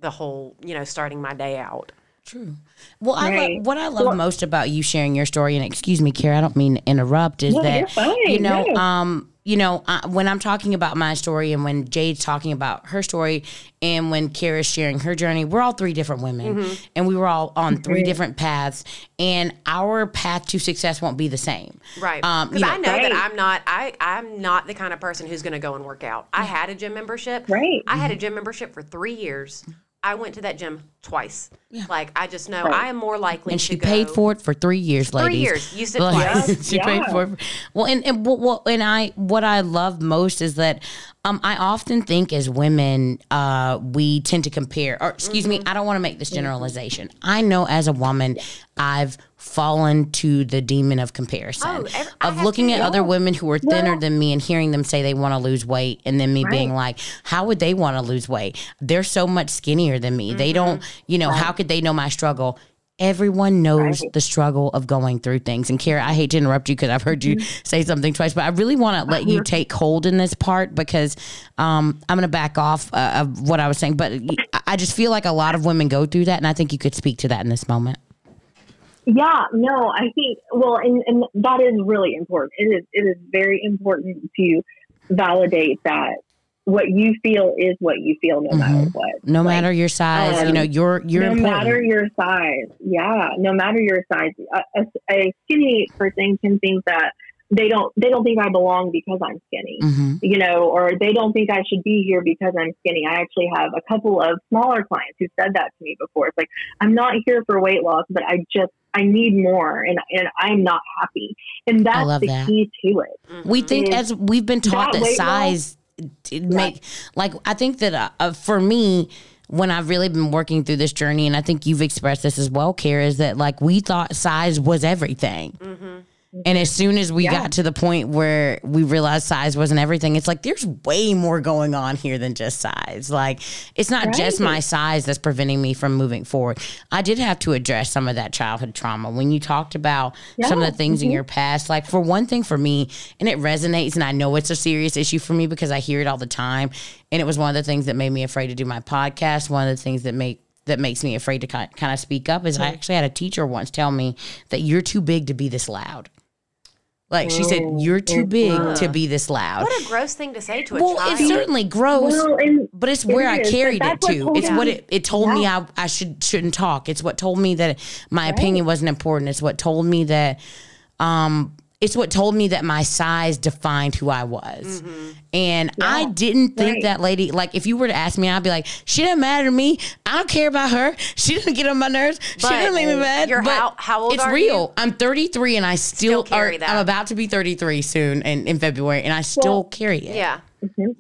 the whole you know starting my day out. True. Well, I Right. love, what I love Well- most about you sharing your story, and excuse me, Cara, I don't mean to interrupt, is No, that you're fine. you know, No. um, you know, uh, when I'm talking about my story, and when Jade's talking about her story, and when Cara's sharing her journey, we're all three different women, Mm-hmm. and we were all on three different paths, and our path to success won't be the same. Right. Um, Because you know- I know Right. that I'm not I I'm not the kind of person who's going to go and work out. I had a gym membership. Right. I had a gym membership for 3 years. I went to that gym twice. Like I just know Right. I am more likely and to she go paid for it for three years, ladies. Three years. Used it Like, twice. <laughs> she paid for it. Well, and and what, what and I what I love most is that um I often think as women uh we tend to compare. Or excuse Mm-hmm. me, I don't want to make this generalization. I know as a woman, I've fallen to the demon of comparison Oh, of looking at other women who are thinner Well- than me and hearing them say they want to lose weight and then me being like how would they want to lose weight? They're so much skinnier than me. They don't you know how could they know my struggle everyone knows Right. the struggle of going through things and Cara I hate to interrupt you because I've heard you say something twice but I really want to let you take hold in this part because um, I'm going to back off uh, of what I was saying but I- I just feel like a lot of women go through that and I think you could speak to that in this moment Yeah, no, I think well, and, and that is really important. It is it is very important to validate that what you feel is what you feel, no matter what. no Like, matter your size you um, know you're you're no important matter your size, yeah, no matter your size, a, a, a skinny person can think that they don't they don't think I belong because I'm skinny. hmm you know, or they don't think I should be here because I'm skinny. I actually have a couple of smaller clients who said that to me before. It's like, I'm not here for weight loss, but I just, I need more and, and I'm not happy. And that's the that. key to it. We think is as we've been taught that that, weight loss- size t- make like I think that uh, uh, for me when I've really been working through this journey and I think you've expressed this as well, Cara, is that like we thought size was everything. And as soon as we Yeah. got to the point where we realized size wasn't everything, it's like there's way more going on here than just size. Like it's not just my size that's preventing me from moving forward. I did have to address some of that childhood trauma when you talked about some of the things in mm-hmm. your past. Like for one thing, for me, and it resonates, and I know it's a serious issue for me because I hear it all the time. And it was one of the things that made me afraid to do my podcast. One of the things that make that makes me afraid to kind kind of speak up is I actually had a teacher once tell me that you're too big to be this loud. Like she said, you're too big Ugh. to be this loud. What a gross thing to say to a Well, child. it's certainly gross. Well, and But it's It where I is, but carried it that's what to. told It's me- what it, it told me I, I should shouldn't talk. It's what told me that my opinion wasn't important. It's what told me that um it's what told me that my size defined who I was. And I didn't think right. that lady like if you were to ask me, I'd be like, she doesn't matter to me. I don't care about her. She didn't get on my nerves. she But doesn't make me mad. you're but how- how old are you? it's are real. you? I'm 33 and I still, Still carry are, that. I'm about to be 33 soon in, in February and I still Well, carry it. yeah. Well,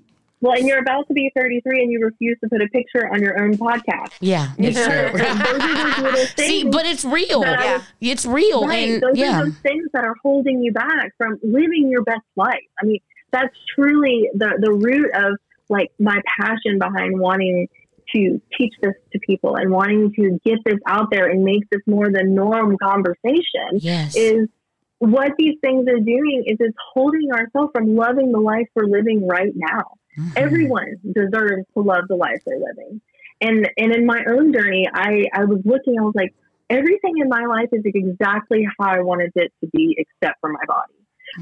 Well, and you're about to be 33 and you refuse to put a picture on your own podcast. Yeah, it's true. are those little <laughs> See, but it's real. Yeah. It's real, Right. and Those yeah, are those things that are holding you back from living your best life. I mean, that's truly the, the root of like my passion behind wanting to teach this to people and wanting to get this out there and make this more the norm conversation yes, is what these things are doing is it's holding ourselves from loving the life we're living right now. Mhm. Everyone deserves to love the life they're living. And and in my own journey, I, I was looking, I was like, everything in my life is exactly how I wanted it to be, except for my body.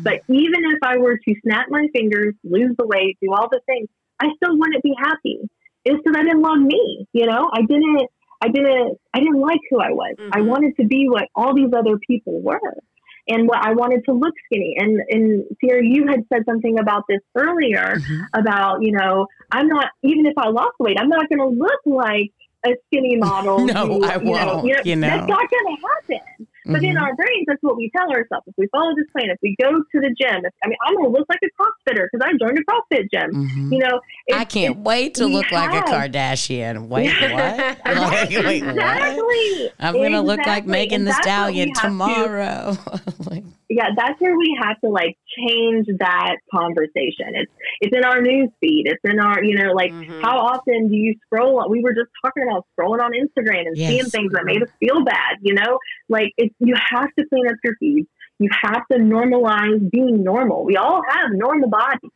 But even if I were to snap my fingers, lose the weight, do all the things, I still wouldn't be happy. It's because I didn't love me. You know, I didn't, I didn't, I didn't like who I was. I Mhm. wanted to be what all these other people were, and what I wanted to look skinny. And and Sierra, you had said something about this earlier Mhm. about you know, I'm not even if I lost weight, I'm not going to look like a skinny model. <laughs> No, who, I you know, won't, you know. that's not going to happen. But in Mhm. our brains, that's what we tell ourselves. If we follow this plan, if we go to the gym, if, I mean, I'm going to look like a CrossFitter because I joined a CrossFit gym. Mhm. You know, I can't wait to we look like a Kardashian. Wait, <laughs> what? Like, wait, what? exactly. I'm gonna look like Megan And Thee Stallion we have to- tomorrow. <laughs> Like, yeah, that's where we have to like change that conversation. It's it's in our news feed. It's in our you know like Mhm. how often do you scroll? on We were just talking about scrolling on Instagram and Yes. seeing things that made us feel bad. You know, like it's you have to clean up your feed. You have to normalize being normal. We all have normal bodies.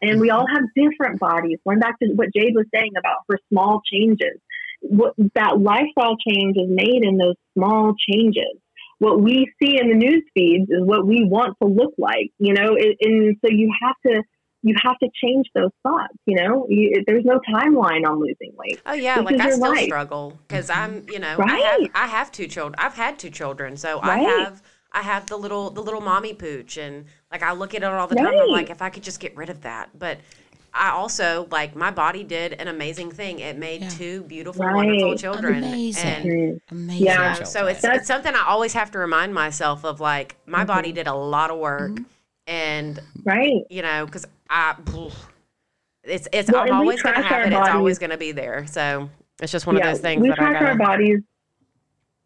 And we all have different bodies. Going back to what Jade was saying about her small changes, what that lifestyle change is made in those small changes what we see in the news feeds is what we want to look like, you know, and, and so you have to you have to change those thoughts, you know. You, there's no timeline on losing weight. Oh yeah, This like I still life. struggle because I'm, you know, I Right. have I have two children. I've had two children, so I have I have the little the little mommy pooch, and like I look at it all the time. I'm like, if I could just get rid of that, but. I also like my body did an amazing thing. It made Yeah. two beautiful, Right. wonderful children. Amazing. And amazing. Yeah. children. so it's, it's something I always have to remind myself of. Like my Mm-hmm. body did a lot of work, and Right. you know, because I, it's it's Well, I'm always gonna trash have our it. It's always gonna be there. So it's just one yeah, of those things we that I trash gotta. our bodies.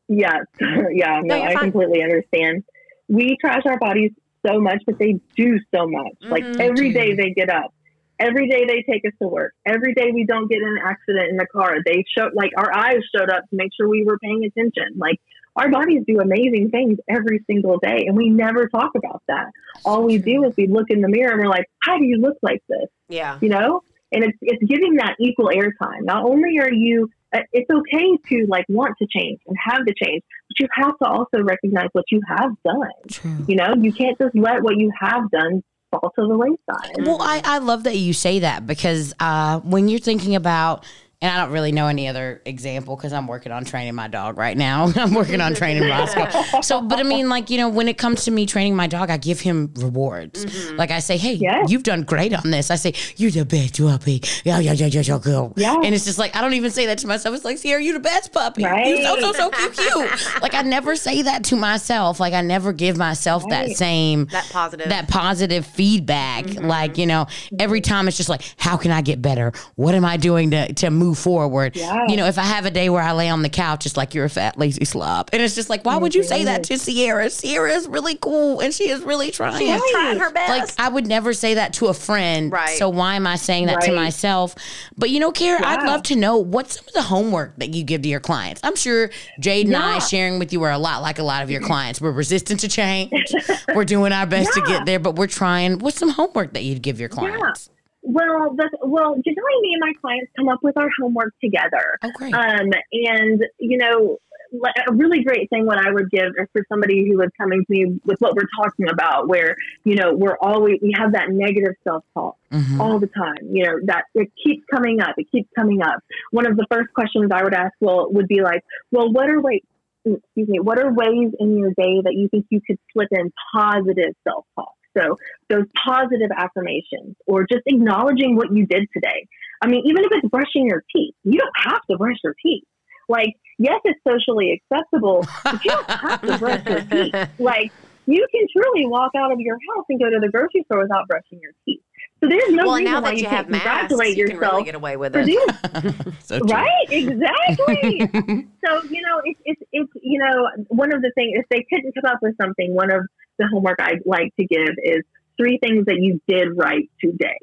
Yes, <laughs> yeah, no, you're I fine. completely understand. We trash our bodies so much, but they do so much. Like Mhm. every They day do. they get up. Every day they take us to work. Every day we don't get in an accident in the car. They show like our eyes showed up to make sure we were paying attention. Like our bodies do amazing things every single day, and we never talk about that. All we do is we look in the mirror and we're like, "How do you look like this?" Yeah. you know and it's it's giving that equal airtime not only are you uh, it's okay to like want to change and have the change but you have to also recognize what you have done True. you know you can't just let what you have done fall to the wayside. Well, I, I love that you say that because uh, when you're thinking about, and I don't really know any other example because I'm working on training my dog right now. <laughs> I'm working on training Roscoe. So, but I mean, like, you know, when it comes to me training my dog, I give him rewards. Mm-hmm. Like I say, hey, Yes. you've done great on this. I say, you're the best puppy. Yeah, yeah, yeah, yeah, yeah, girl. Yeah. And it's just like, I don't even say that to myself. It's like, Sierra, you're the best puppy. You're so, so, so cute, cute. like, I never say that to myself. Like, I never give myself that same That positive. that positive feedback. Mm-hmm. Like, you know, every mm-hmm. time it's just like, how can I get better? What am I doing to, to move forward? Yeah. You know, if I have a day where I lay on the couch, it's like, you're a fat, lazy slob. And it's just like, why would you say that to Sierra? Sierra is really cool and she is really trying. She's trying her best. Like, I would never say that to a friend. Right. So why am I saying that to myself? But, you know, Cara, I'd love to know what's some of the homework that you give to your clients. I'm sure Jade and I sharing with you are a lot like a lot of your clients. We're resistant to change. <laughs> we're doing our best to get there, but we're trying. What's some homework that you'd give your clients? Well the, well generally me and my clients come up with our homework together Okay. Um, and you know, like, a really great thing what I would give is for somebody who is coming to me with what we're talking about, where you know we're always we have that negative self talk Mhm. all the time. You know that it keeps coming up. It keeps coming up. One of the first questions I would ask will would be like, well, what are ways? Excuse me. What are ways in your day that you think you could slip in positive self talk? So those positive affirmations, or just acknowledging what you did today. I mean, even if it's brushing your teeth, you don't have to brush your teeth. Like, yes, it's socially acceptable, but you don't have to brush your teeth. <laughs> Like, you can truly walk out of your house and go to the grocery store without brushing your teeth. So there's no well, reason now why that you, you can't have masks, congratulate you can really get away with it. <laughs> so. Right, exactly. <laughs> so you know, it's it's it's you know, one of the things if they couldn't come up with something, one of the homework I'd like to give is three things that you did right today.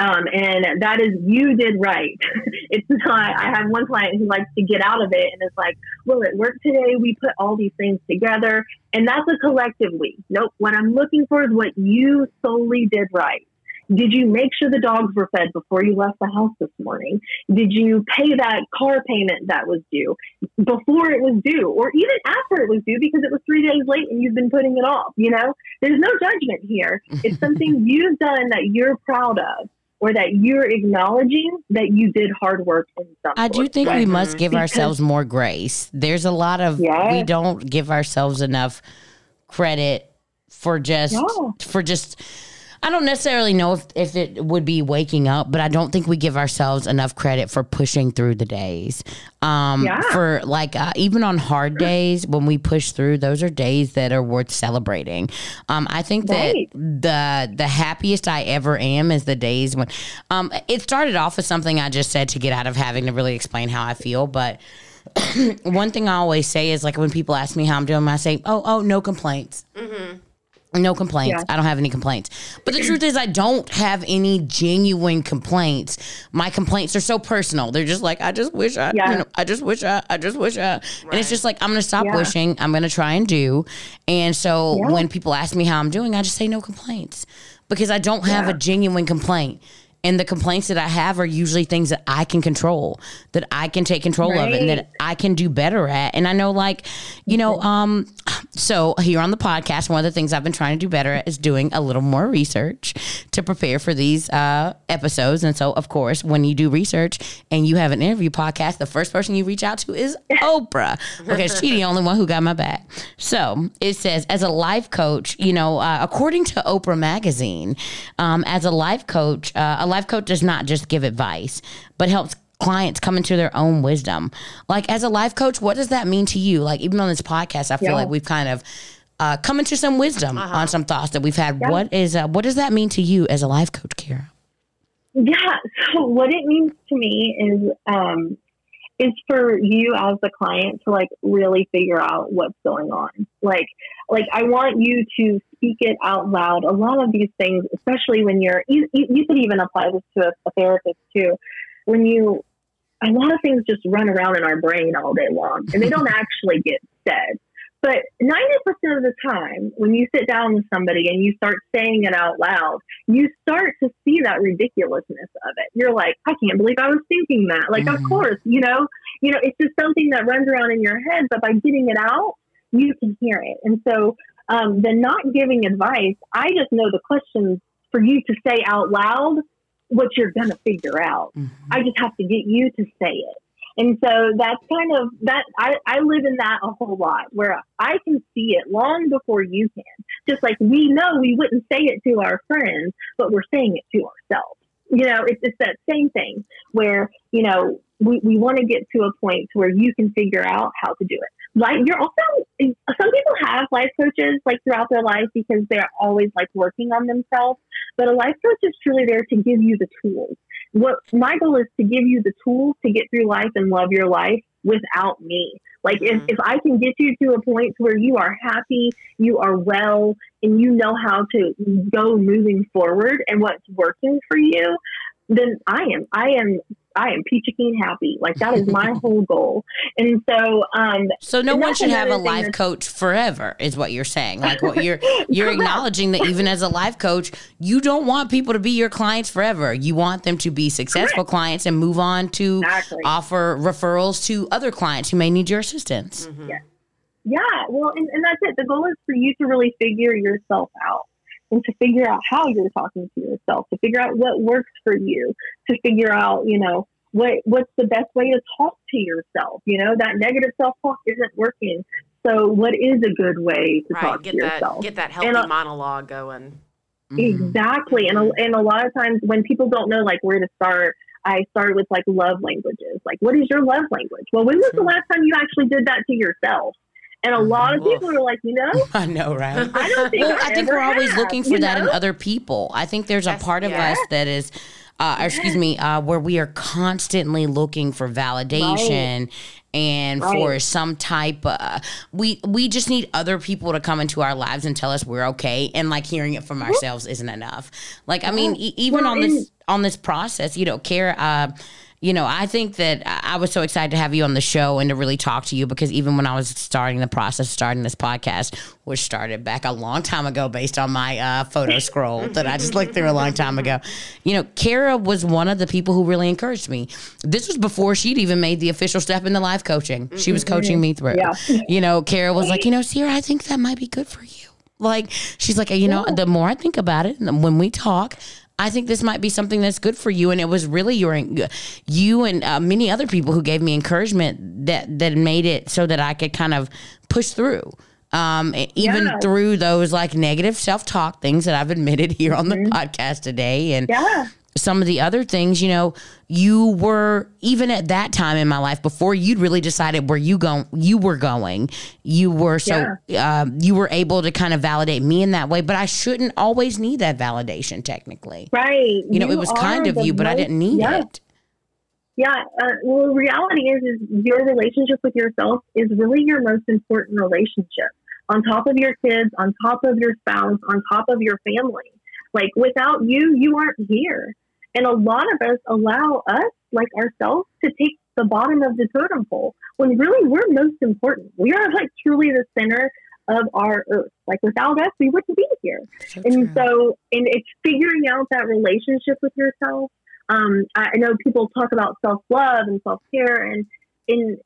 Um, and that is you did right. <laughs> it's not. I have one client who likes to get out of it and it's like, well, it work today we put all these things together, and that's a collective we. Nope. What I'm looking for is what you solely did right. Did you make sure the dogs were fed before you left the house this morning? Did you pay that car payment that was due before it was due or even after it was due because it was three days late and you've been putting it off? You know, there's no judgment here. <laughs> It's something you've done that you're proud of or that you're acknowledging that you did hard work in some I do think way. we must give Because- ourselves more grace. There's a lot of we don't give ourselves enough credit for just No. for just I don't necessarily know if, if it would be waking up, but I don't think we give ourselves enough credit for pushing through the days. Um, Yeah. For like uh, even on hard days when we push through, those are days that are worth celebrating. Um, I think Right. that the the happiest I ever am is the days when um, it started off with something I just said to get out of having to really explain how I feel, but <clears throat> one thing I always say is like when people ask me how I'm doing, I say, "Oh, oh, no complaints." No complaints. Yeah. I don't have any complaints. But the truth is, I don't have any genuine complaints. My complaints are so personal. They're just like, I just wish I, Yeah. you know, I just wish I, I just wish I. And it's just like, I'm going to stop Yeah. wishing. I'm going to try and do. And so when people ask me how I'm doing, I just say no complaints because I don't have a genuine complaint. And the complaints that I have are usually things that I can control, that I can take control of, and that I can do better at. And I know, like, you know, um, so here on the podcast, one of the things I've been trying to do better at is doing a little more research to prepare for these uh, episodes. And so, of course, when you do research and you have an interview podcast, the first person you reach out to is Oprah because she's the only one who got my back. So it says, as a life coach, you know, uh, according to Oprah Magazine, um, as a life coach, uh, a life coach does not just give advice, but helps clients come into their own wisdom. Like as a life coach, what does that mean to you? Like even on this podcast, I feel Yeah. like we've kind of uh, come into some wisdom on some thoughts that we've had. Yeah. What is uh, what does that mean to you as a life coach, Cara? Yeah. <laughs> So what it means to me is um, is for you as the client to like really figure out what's going on. Like like I want you to speak it out loud. A lot of these things, especially when you're you, you, you could even apply this to a, a therapist too. When you a lot of things just run around in our brain all day long and they don't <laughs> actually get said. But 90% of the time, when you sit down with somebody and you start saying it out loud, you start to see that ridiculousness of it. You're like, I can't believe I was thinking that. Like, Mhm. of course, you know, you know, it's just something that runs around in your head, but by getting it out, you can hear it. And so, um, the not giving advice, I just know the questions for you to say out loud what you're going to figure out. I just have to get you to say it. And so that's kind of that I, I live in that a whole lot where I can see it long before you can. Just like we know we wouldn't say it to our friends, but we're saying it to ourselves. You know, it's, it's that same thing where, you know, we, we want to get to a point where you can figure out how to do it. Like you're also some people have life coaches like throughout their life because they're always like working on themselves. But a life coach is truly there to give you the tools what my goal is to give you the tools to get through life and love your life without me. Like if, Mhm. if I can get you to a point where you are happy, you are well, and you know how to go moving forward and what's working for you, then I am I am I am peachy keen happy. Like that is my <laughs> whole goal. And so um So no one should have a life coach forever, is what you're saying. Like what you're <laughs> you're acknowledging that even as a life coach, you don't want people to be your clients forever. You want them to be successful clients and move on to Exactly. offer referrals to other clients who may need your assistance. Mhm. Yeah, well, and, and that's it. The goal is for you to really figure yourself out and to figure out how you're talking to yourself, to figure out what works for you, to figure out, you know, what what's the best way to talk to yourself. You know, that negative self talk isn't working. So, what is a good way to Right. talk Get to that yourself? get that healthy And, uh, monologue going. Exactly. And a, and a lot of times when people don't know like where to start, I start with like love languages. Like, what is your love language? Well, when was the last time you actually did that to yourself? And a lot of people are like, you know, <laughs> I know, right? I don't think Well, I, I think we're always have, looking for you that in other people. I think there's a part of yeah. us that is, uh, or excuse me, uh, where we are constantly looking for validation and for some type. Uh, we we just need other people to come into our lives and tell us we're okay, and like hearing it from ourselves isn't enough. Like I mean, e- even Well, on this on this process, you know, Cara. You know, I think that I was so excited to have you on the show and to really talk to you because even when I was starting the process, starting this podcast, which started back a long time ago based on my uh, photo scroll that I just looked through a long time ago, you know, Cara was one of the people who really encouraged me. This was before she'd even made the official step into life coaching. She was coaching me through. Yeah. You know, Cara was like, you know, Sierra, I think that might be good for you. Like, she's like, you know, the more I think about it, and when we talk, I think this might be something that's good for you. And it was really your, you and uh, many other people who gave me encouragement that that made it so that I could kind of push through. Um, even Yeah. through those like negative self talk things that I've admitted here on the podcast today, and Yeah. Some of the other things, you know, you were even at that time in my life before you'd really decided where you go, you were going. You were so um, you were able to kind of validate me in that way, but I shouldn't always need that validation. Technically, Right. you know, it was kind of you, but I didn't need yeah. it. Yeah. Uh, well, reality is, is your relationship with yourself is really your most important relationship. On top of your kids, on top of your spouse, on top of your family. Like without you, you aren't here. And a lot of us allow us, like ourselves, to take the bottom of the totem pole when really we're most important. We are like truly the center of our earth. Like without us, we wouldn't be here. So and so and it's figuring out that relationship with yourself um, I know people talk about self love and self care, and in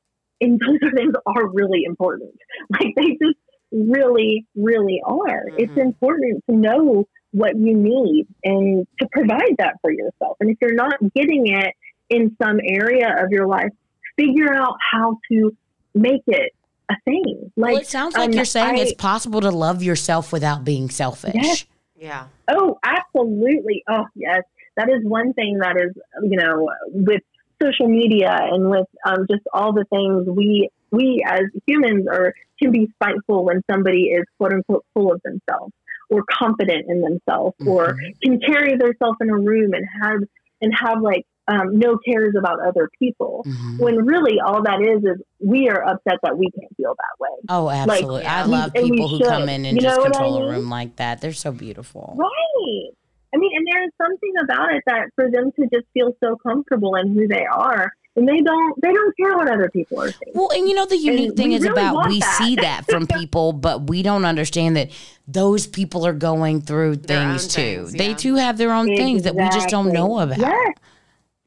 and those are things are really important. <laughs> Like they just really, really are. It's Mhm. important to know what you need and to provide that for yourself. And if you're not getting it in some area of your life, figure out how to make it a thing. Like well, it sounds like um, you're saying it's possible to love yourself without being selfish. Yes. Yeah. Oh, absolutely. Oh, yes. That is one thing that is, you know, with social media and with um, just all the things we we as humans are can be spiteful when somebody is quote unquote full of themselves or confident in themselves or can carry themselves in a room and have and have like um, no cares about other people. Mhm. When really all that is is we are upset that we can't feel that way. Oh, absolutely. I yeah. love people who should. come in and You just what I control a room like that. They're so beautiful. Right. I mean, and there's something about it that for them to just feel so comfortable in who they are, and they don't they don't care what other people are saying. Well, and you know the unique And thing is really about we that. see that <laughs> from people, but we don't understand that those people are going through things too. things, They too have their own things that we just don't know about. Yes,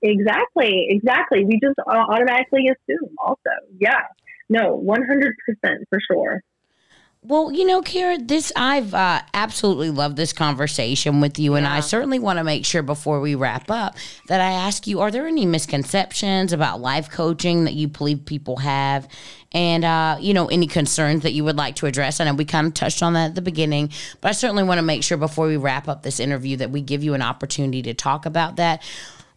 exactly, exactly. We just uh, automatically assume. Also, yeah, no, one hundred percent for sure. Well, you know, Cara, this I've uh, absolutely loved this conversation with you, and I certainly want to make sure before we wrap up that I ask you: Are there any misconceptions about life coaching that you believe people have, and uh, you know, any concerns that you would like to address? I know we kind of touched on that at the beginning, but I certainly want to make sure before we wrap up this interview that we give you an opportunity to talk about that.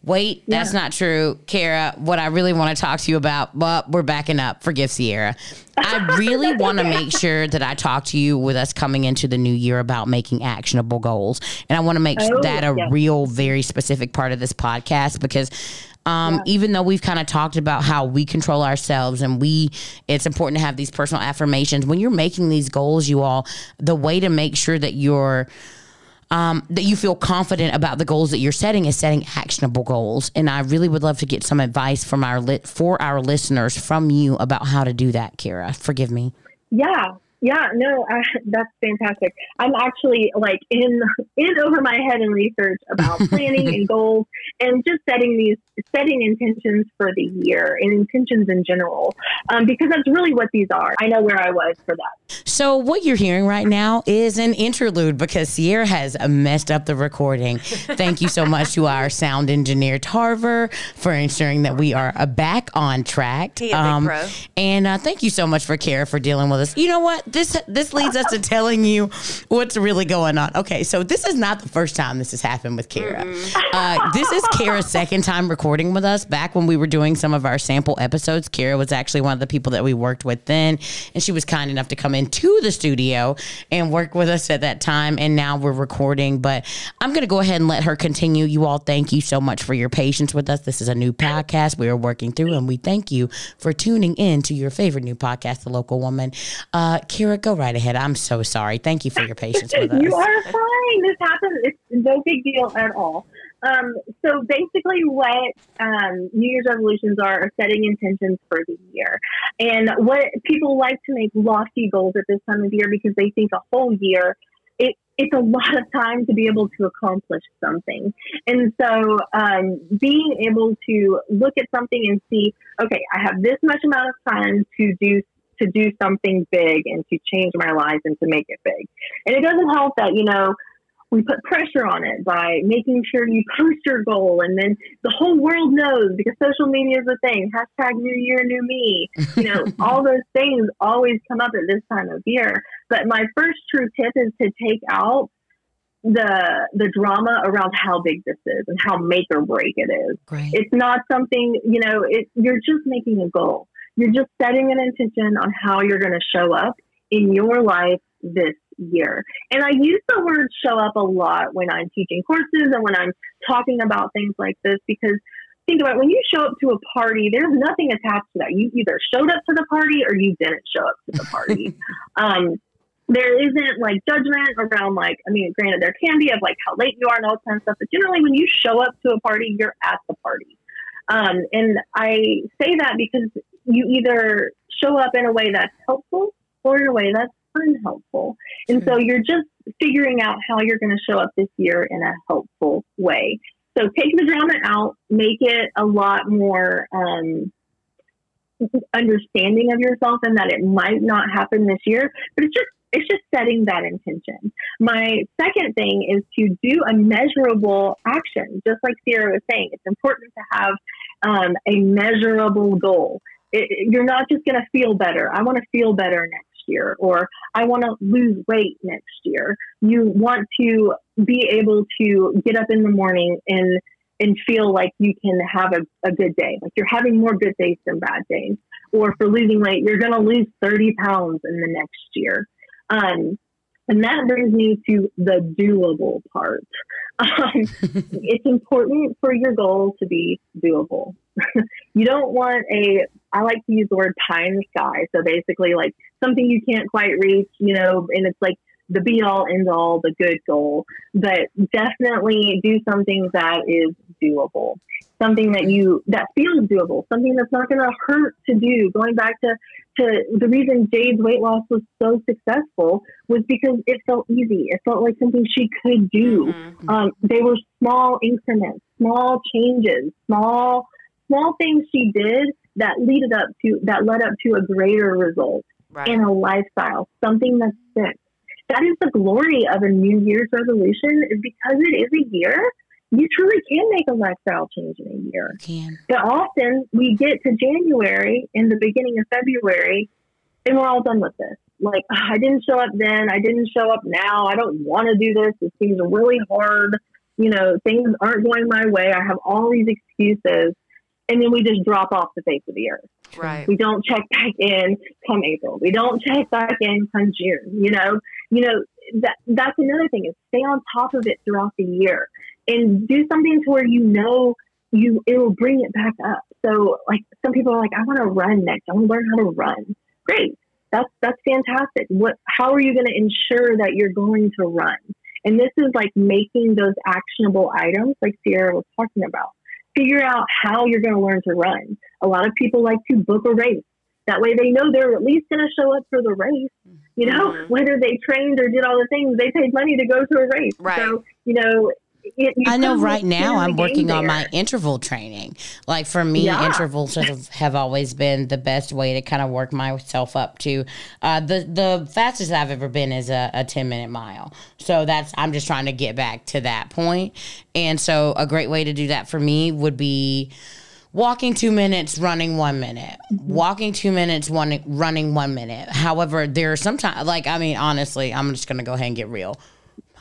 Wait, that's not true, Cara. What I really want to talk to you about, well, we're backing up. Forgive Sierra. I <laughs> really want to make sure that I talk to you with us coming into the new year about making actionable goals, and I want to make Oh, that a yeah. real, very specific part of this podcast because. Um, Even though we've kind of talked about how we control ourselves and we, it's important to have these personal affirmations. When you're making these goals, you all, the way to make sure that you're um, that you feel confident about the goals that you're setting is setting actionable goals. And I really would love to get some advice from our for our listeners from you about how to do that, Cara. Forgive me. Yeah, yeah, no, I, <laughs> that's fantastic. I'm actually like in in over my head in research about <laughs> planning and goals and just setting these setting intentions for the year and intentions in general um, because that's really what these are. I know where I was for that. So what you're hearing right now is an interlude because Sierra has messed up the recording. Thank you so much to our sound engineer Tarver for ensuring that we are uh, back on track. He a big pro. And uh, thank you so much for Cara for dealing with us. You know what? This this leads us to telling you what's really going on. Okay, so this is not the first time this has happened with Cara. Uh, this is Cara's second time recording with us. Back when we were doing some of our sample episodes, Cara was actually one of the people that we worked with then, and she was kind enough to come into the studio and work with us at that time. And now we're recording, but I'm going to go ahead and let her continue. You all, thank you so much for your patience with us. This is a new podcast we are working through, and we thank you for tuning in to your favorite new podcast, The Local Woman. Uh, Kira, go right ahead. I'm so sorry. Thank you for your patience with <laughs> us. you are fine. This happens. It's no big deal at all. Um, so basically, what um, New Year's resolutions are are setting intentions for the year, and what people like to make lofty goals at this time of year because they think a whole year. It, it's a lot of time to be able to accomplish something. And so um, being able to look at something and see, okay, I have this much amount of time to do to do something big and to change my life and to make it big. And it doesn't help that, you know, we put pressure on it by making sure you post your goal and then the whole world knows because social media is a thing. Hashtag new year, new me. You know, <laughs> all those things always come up at this time of year. But my first true tip is to take out the the drama around how big this is and how make or break it is. Great. It's not something, you know, it, you're just making a goal. You're just setting an intention on how you're going to show up in your life this year. And I use the word show up a lot when I'm teaching courses and when I'm talking about things like this because think about it, when you show up to a party, there's nothing attached to that. You either showed up to the party or you didn't show up to the party. <laughs> um, there isn't like judgment around like I mean, granted there can be of like how late you are and all that kind of stuff, but generally when you show up to a party, you're at the party. Um, and I say that because you either show up in a way that's helpful or in a way that's unhelpful. And so you're just figuring out how you're going to show up this year in a helpful way. So take the drama out, make it a lot more um, understanding of yourself and that it might not happen this year, but it's just it's just setting that intention. My second thing is to do a measurable action. Just like Sierra was saying, it's important to have um, a measurable goal. It, you're not just going to feel better. I want to feel better next year, or I want to lose weight next year. You want to be able to get up in the morning and and feel like you can have a, a good day. Like you're having more good days than bad days. Or for losing weight, you're going to lose 30 pounds in the next year. Um, and that brings me to the doable part. Um, <laughs> it's important for your goal to be doable. <laughs> you don't want a, I like to use the word pie in the sky. So basically, like something you can't quite reach, you know, and it's like the be all end all, the good goal. But definitely do something that is doable something that you that feels doable, something that's not going to hurt to do. Going back to to the reason Jade's weight loss was so successful was because it felt easy. It felt like something she could do. Mm-hmm. Um, they were small increments, small changes, small small things she did that leaded up to that led up to a greater result right. in a lifestyle, something that sticks. That is the glory of a New Year's resolution, is because it is a year you truly can make a lifestyle change in a year. Can. But often we get to January in the beginning of February and we're all done with this. Like, I didn't show up then. I didn't show up now. I don't want to do this. It seems really hard. You know, things aren't going my way. I have all these excuses. And then we just drop off the face of the earth. Right. We don't check back in come April. We don't check back in come June. You know, you know that that's another thing is stay on top of it throughout the year and do something to where you know you it will bring it back up. So like some people are like, I want to run next. I want to learn how to run. Great. That's that's fantastic. What how are you going to ensure that you're going to run? And this is like making those actionable items like Sierra was talking about. Figure out how you're going to learn to run. A lot of people like to book a race. That way they know they're at least going to show up for the race. You know, mm-hmm. whether they trained or did all the things, they paid money to go to a race. Right. So, you know, I know right now I'm working on my interval training. Like for me, yeah. intervals have, have always been the best way to kind of work myself up to uh, the the fastest I've ever been is a, a 10 minute mile. So that's I'm just trying to get back to that point. And so a great way to do that for me would be walking two minutes, running one minute, walking two minutes, one running one minute. However, there are sometimes, like I mean, honestly, I'm just gonna go ahead and get real.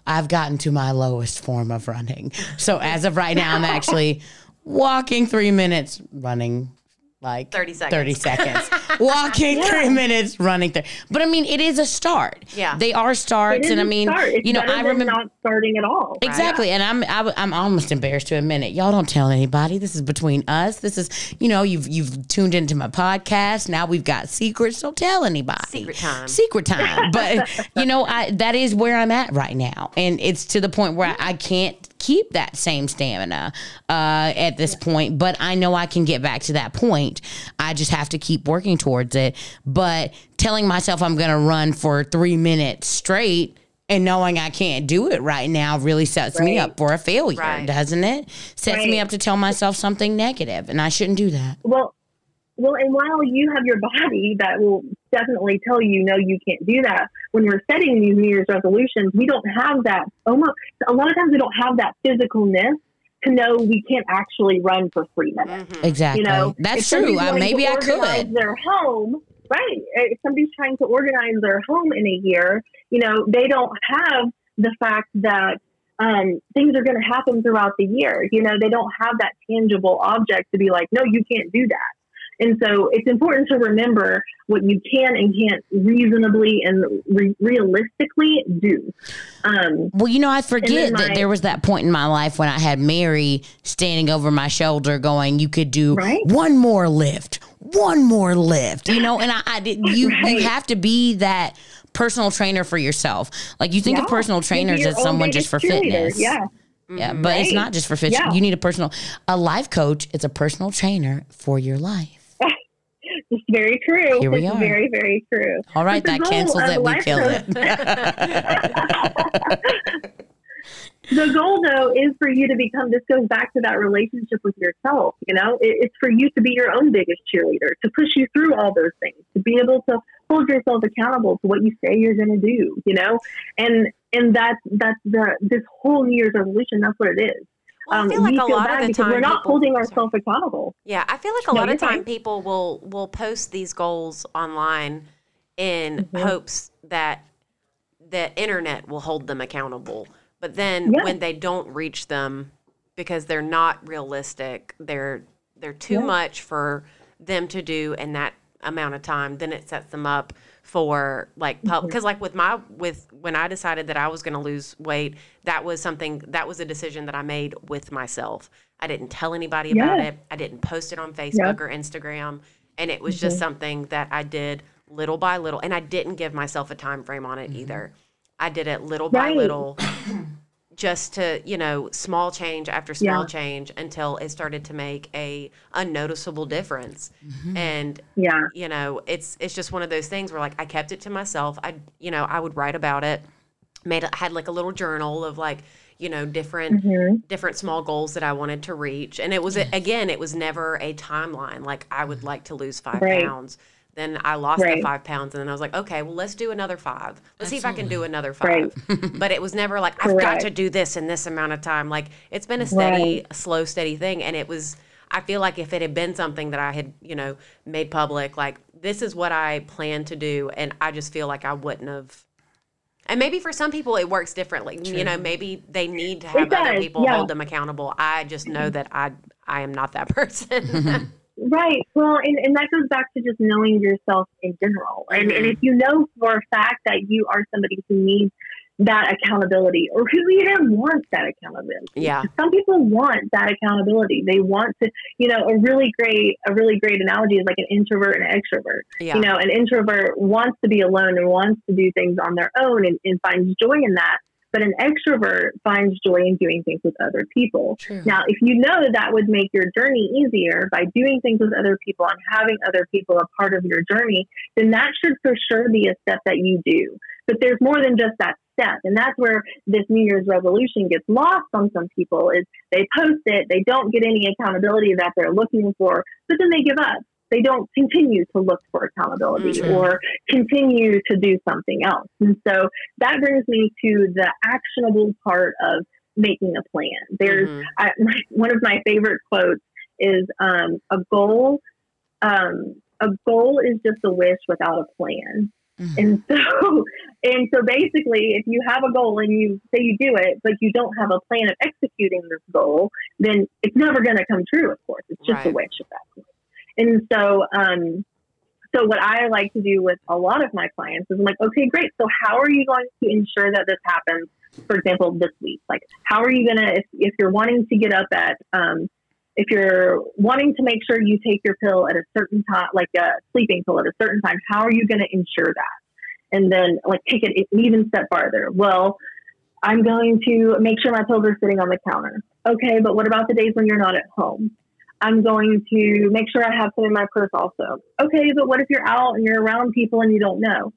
I've gotten to my lowest form of running. So as of right now, I'm actually walking three minutes, running like 30 seconds. 30 seconds. <laughs> Walking three minutes, running three. But I mean, it is a start. Yeah. They are starts. And i mean, you know, I remember. not starting at all. Exactly, and I'm I, I'm almost embarrassed to admit it. Y'all don't tell anybody. This is between us. This is you know you've you've tuned into my podcast. Now we've got secrets. Don't tell anybody. Secret time. Secret time. But <laughs> you know I that is where I'm at right now, and it's to the point where I, I can't keep that same stamina uh, at this point. But I know I can get back to that point. I just have to keep working towards it. But telling myself I'm going to run for three minutes straight and knowing I can't do it right now really sets me up for a failure, Right. doesn't it? Sets me up to tell myself something negative, and I shouldn't do that. Well, well, and while you have your body that will definitely tell you, no, you can't do that. When we're setting these New Year's resolutions, we don't have that. Almost a lot of times we don't have that physicalness to know we can't actually run for three minutes. Mhm. Exactly. You know, That's true. Uh, wanting maybe to I organize could. Their home, right? If somebody's trying to organize their home in a year, you know, they don't have the fact that um, things are going to happen throughout the year. You know, they don't have that tangible object to be like, no, you can't do that. And so it's important to remember what you can and can't reasonably and re- realistically do. Um, Well, you know, I forget my- that there was that point in my life when I had Mary standing over my shoulder going, you could do Right. one more lift, one more lift, you know, and I, I did, you, you Right. have to be that personal trainer for yourself. Like you think of personal trainers as someone just for fitness. Yeah. Yeah, but it's not just for fitness. Yeah. You need a personal, a life coach. It's a personal trainer for your life. It's very true. Here we it's are. very, very true. All right, that cancels it. We killed it. <laughs> the goal though is for you to become this goes back to that relationship with yourself you know it, it's for you to be your own biggest cheerleader to push you through all those things to be able to hold yourself accountable to what you say you're going to do you know and and that's that's the this whole new year's resolution that's what it is Well, I Um, feel like a lot of the time we're not people- holding sorry. ourselves accountable Yeah, I feel like a No, lot of time people will will post these goals online in Mm-hmm. hopes that the internet will hold them accountable. But then Yeah. when they don't reach them because they're not realistic, they're they're too Yeah. much for them to do in that amount of time, then it sets them up for like Mm-hmm. because like with my with when I decided that I was going to lose weight, that was something that was a decision that I made with myself. I didn't tell anybody about it. I didn't post it on Facebook or Instagram, and it was just Mm-hmm. something that I did little by little, and I didn't give myself a time frame on it either. I did it little by little, <clears throat> just to you know small change after small Yeah. change until it started to make a unnoticeable difference. And yeah you know it's it's just one of those things where like i kept it to myself i you know i would write about it made had like a little journal of like you know different Mm-hmm. different small goals that i wanted to reach and it was again it was never a timeline like i would like to lose five Right. pounds then i lost the five pounds and then i was like okay well let's do another five. Let's see if i can do another Right. five <laughs> but it was never like i've got to do this in this amount of time. Like it's been a steady slow steady thing and it was i feel like if it had been something that i had you know made public like this is what i plan to do and i just feel like i wouldn't have. And maybe for some people it works differently. You know maybe they need to have other people yeah. hold them accountable. I just know that i i am not that <laughs> person <laughs> Right. Well, and, and that goes back to just knowing yourself in general. And, and Mhm. if you know for a fact that you are somebody who needs that accountability or who even wants that accountability. Yeah. Some people want that accountability. They want to, you know, a really great, a really great analogy is like an introvert and an extrovert. yeah You know, an introvert wants to be alone and wants to do things on their own and, and finds joy in that. But an extrovert finds joy in doing things with other people. True. Now, if you know that, that would make your journey easier by doing things with other people and having other people a part of your journey, then that should for sure be a step that you do. But there's more than just that step. And that's where this New Year's resolution gets lost on some people is they post it, they don't get any accountability that they're looking for, but then they give up. They don't continue to look for accountability Mhm. or continue to do something else. And so that brings me to the actionable part of making a plan. There's Mhm. I, my, one of my favorite quotes is um, a goal. Um, a goal is just a wish without a plan. Mm-hmm. And so, <laughs> and so basically, if you have a goal and you say you do it, but you don't have a plan of executing this goal, then it's never going to come true. Of course, it's just right. a wish at that point. And so, um, so what I like to do with a lot of my clients is I'm like, okay, great. So how are you going to ensure that this happens? For example, this week, like how are you gonna if if you're wanting to get up at um, if you're wanting to make sure you take your pill at a certain time, like a sleeping pill at a certain time, how are you going to ensure that? And then like take it an even step farther. Well, I'm going to make sure my pills are sitting on the counter. Okay, but what about the days when you're not at home? I'm going to make sure I have some in my purse also. Okay, but what if you're out and you're around people and you don't know?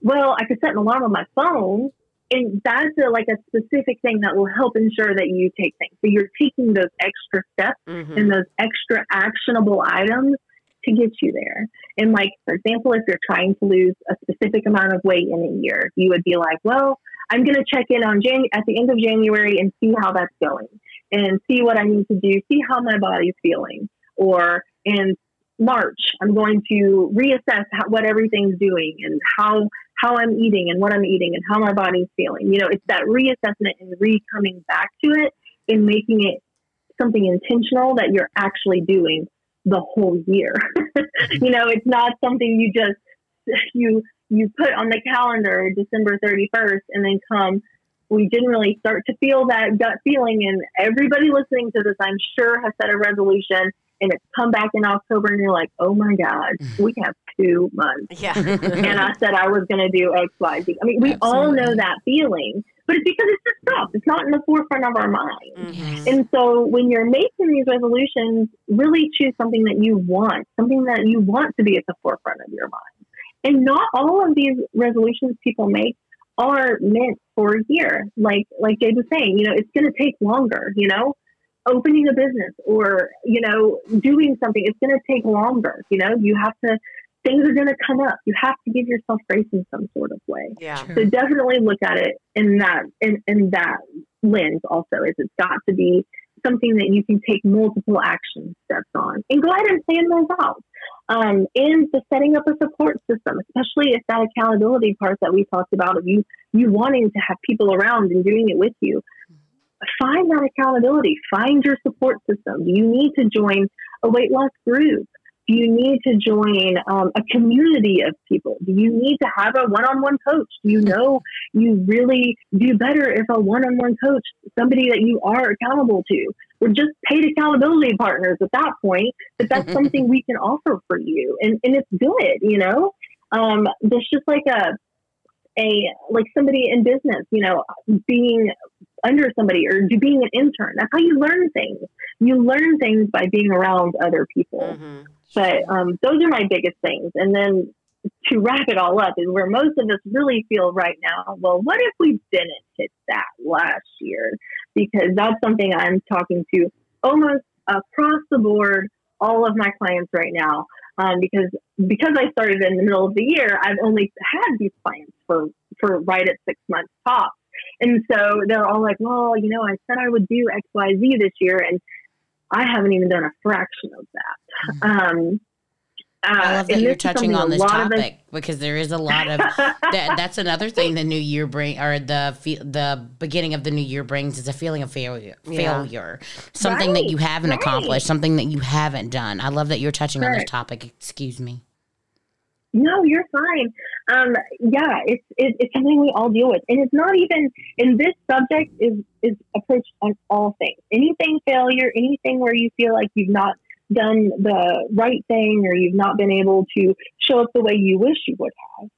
Well, I could set an alarm on my phone, and that's a, like a specific thing that will help ensure that you take things. So you're taking those extra steps mm-hmm. and those extra actionable items to get you there. And like, for example, if you're trying to lose a specific amount of weight in a year, you would be like, well, I'm going to check in on Jan- at the end of January and see how that's going and see what I need to do, see how my body's feeling. Or in March, I'm going to reassess how, what everything's doing and how how I'm eating and what I'm eating and how my body's feeling. You know, it's that reassessment and re coming back to it and making it something intentional that you're actually doing the whole year. <laughs> Mm-hmm. you know, it's not something you just you you put on the calendar December 31st and then come we generally start to feel that gut feeling. And everybody listening to this, I'm sure, has set a resolution and it's come back in October and you're like, oh my God, we have two months. Yeah. and I said I was going to do X, Y, Z. I mean, we Absolutely. all know that feeling, but it's because it's just stuff. It's not in the forefront of our mind. Mm-hmm. And so when you're making these resolutions, really choose something that you want, something that you want to be at the forefront of your mind. And not all of these resolutions people make are meant for a year. Like like Jade was saying, you know, it's going to take longer. You know, opening a business or you know doing something, it's going to take longer. You know, you have to. Things are going to come up. You have to give yourself grace in some sort of way. Yeah. So definitely look at it in that in, in that lens. Also, is it's got to be something that you can take multiple action steps on and go ahead and plan those out. Um, and the setting up a support system, especially if that accountability part that we talked about of you you wanting to have people around and doing it with you. Find that accountability. Find your support system. You need to join a weight loss group? Do you need to join um, a community of people? Do you need to have a one on one coach? Do you know you really do better if a one on one coach, somebody that you are accountable to? We're just paid accountability partners at that point, but that's <laughs> something we can offer for you. And, and it's good, you know? Um, there's just like a, a like somebody in business, you know, being under somebody or being an intern. That's how you learn things. You learn things by being around other people. Mm-hmm. But um, those are my biggest things. And then to wrap it all up is where most of us really feel right now. Well, what if we didn't hit that last year? Because that's something I'm talking to almost across the board, all of my clients right now. Um, because because I started in the middle of the year, I've only had these clients for for right at six months tops. And so they're all like, well, you know, I said I would do X, Y, Z this year, and I haven't even done a fraction of that. Mm-hmm. Um, uh, I love that you're touching on this topic because there is a lot of <laughs> that, that's another thing the new year bring or the the beginning of the new year brings is a feeling of failure yeah. failure something right, that you haven't right. accomplished something that you haven't done I love that you're touching on this topic excuse me no, you're fine. Um, yeah, it's it, it's something we all deal with, and it's not even. And this subject is is approached on all things. Anything failure, anything where you feel like you've not done the right thing or you've not been able to show up the way you wish you would have.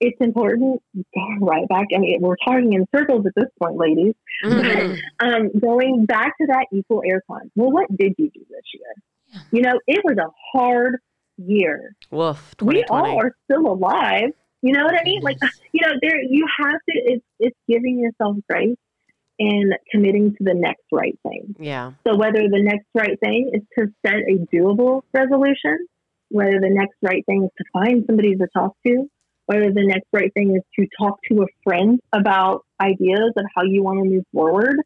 It's important. <laughs> Right back. I mean, we're talking in circles at this point, ladies. Mm-hmm. But, um, going back to that equal air airtime. Well, what did you do this year? You know, it was a hard year. Woof. We all are still alive. You know what I mean? Like, you know, there you have to. It's it's giving yourself grace and committing to the next right thing. Yeah. So whether the next right thing is to set a doable resolution, whether the next right thing is to find somebody to talk to, whether the next right thing is to talk to a friend about ideas of how you want to move forward.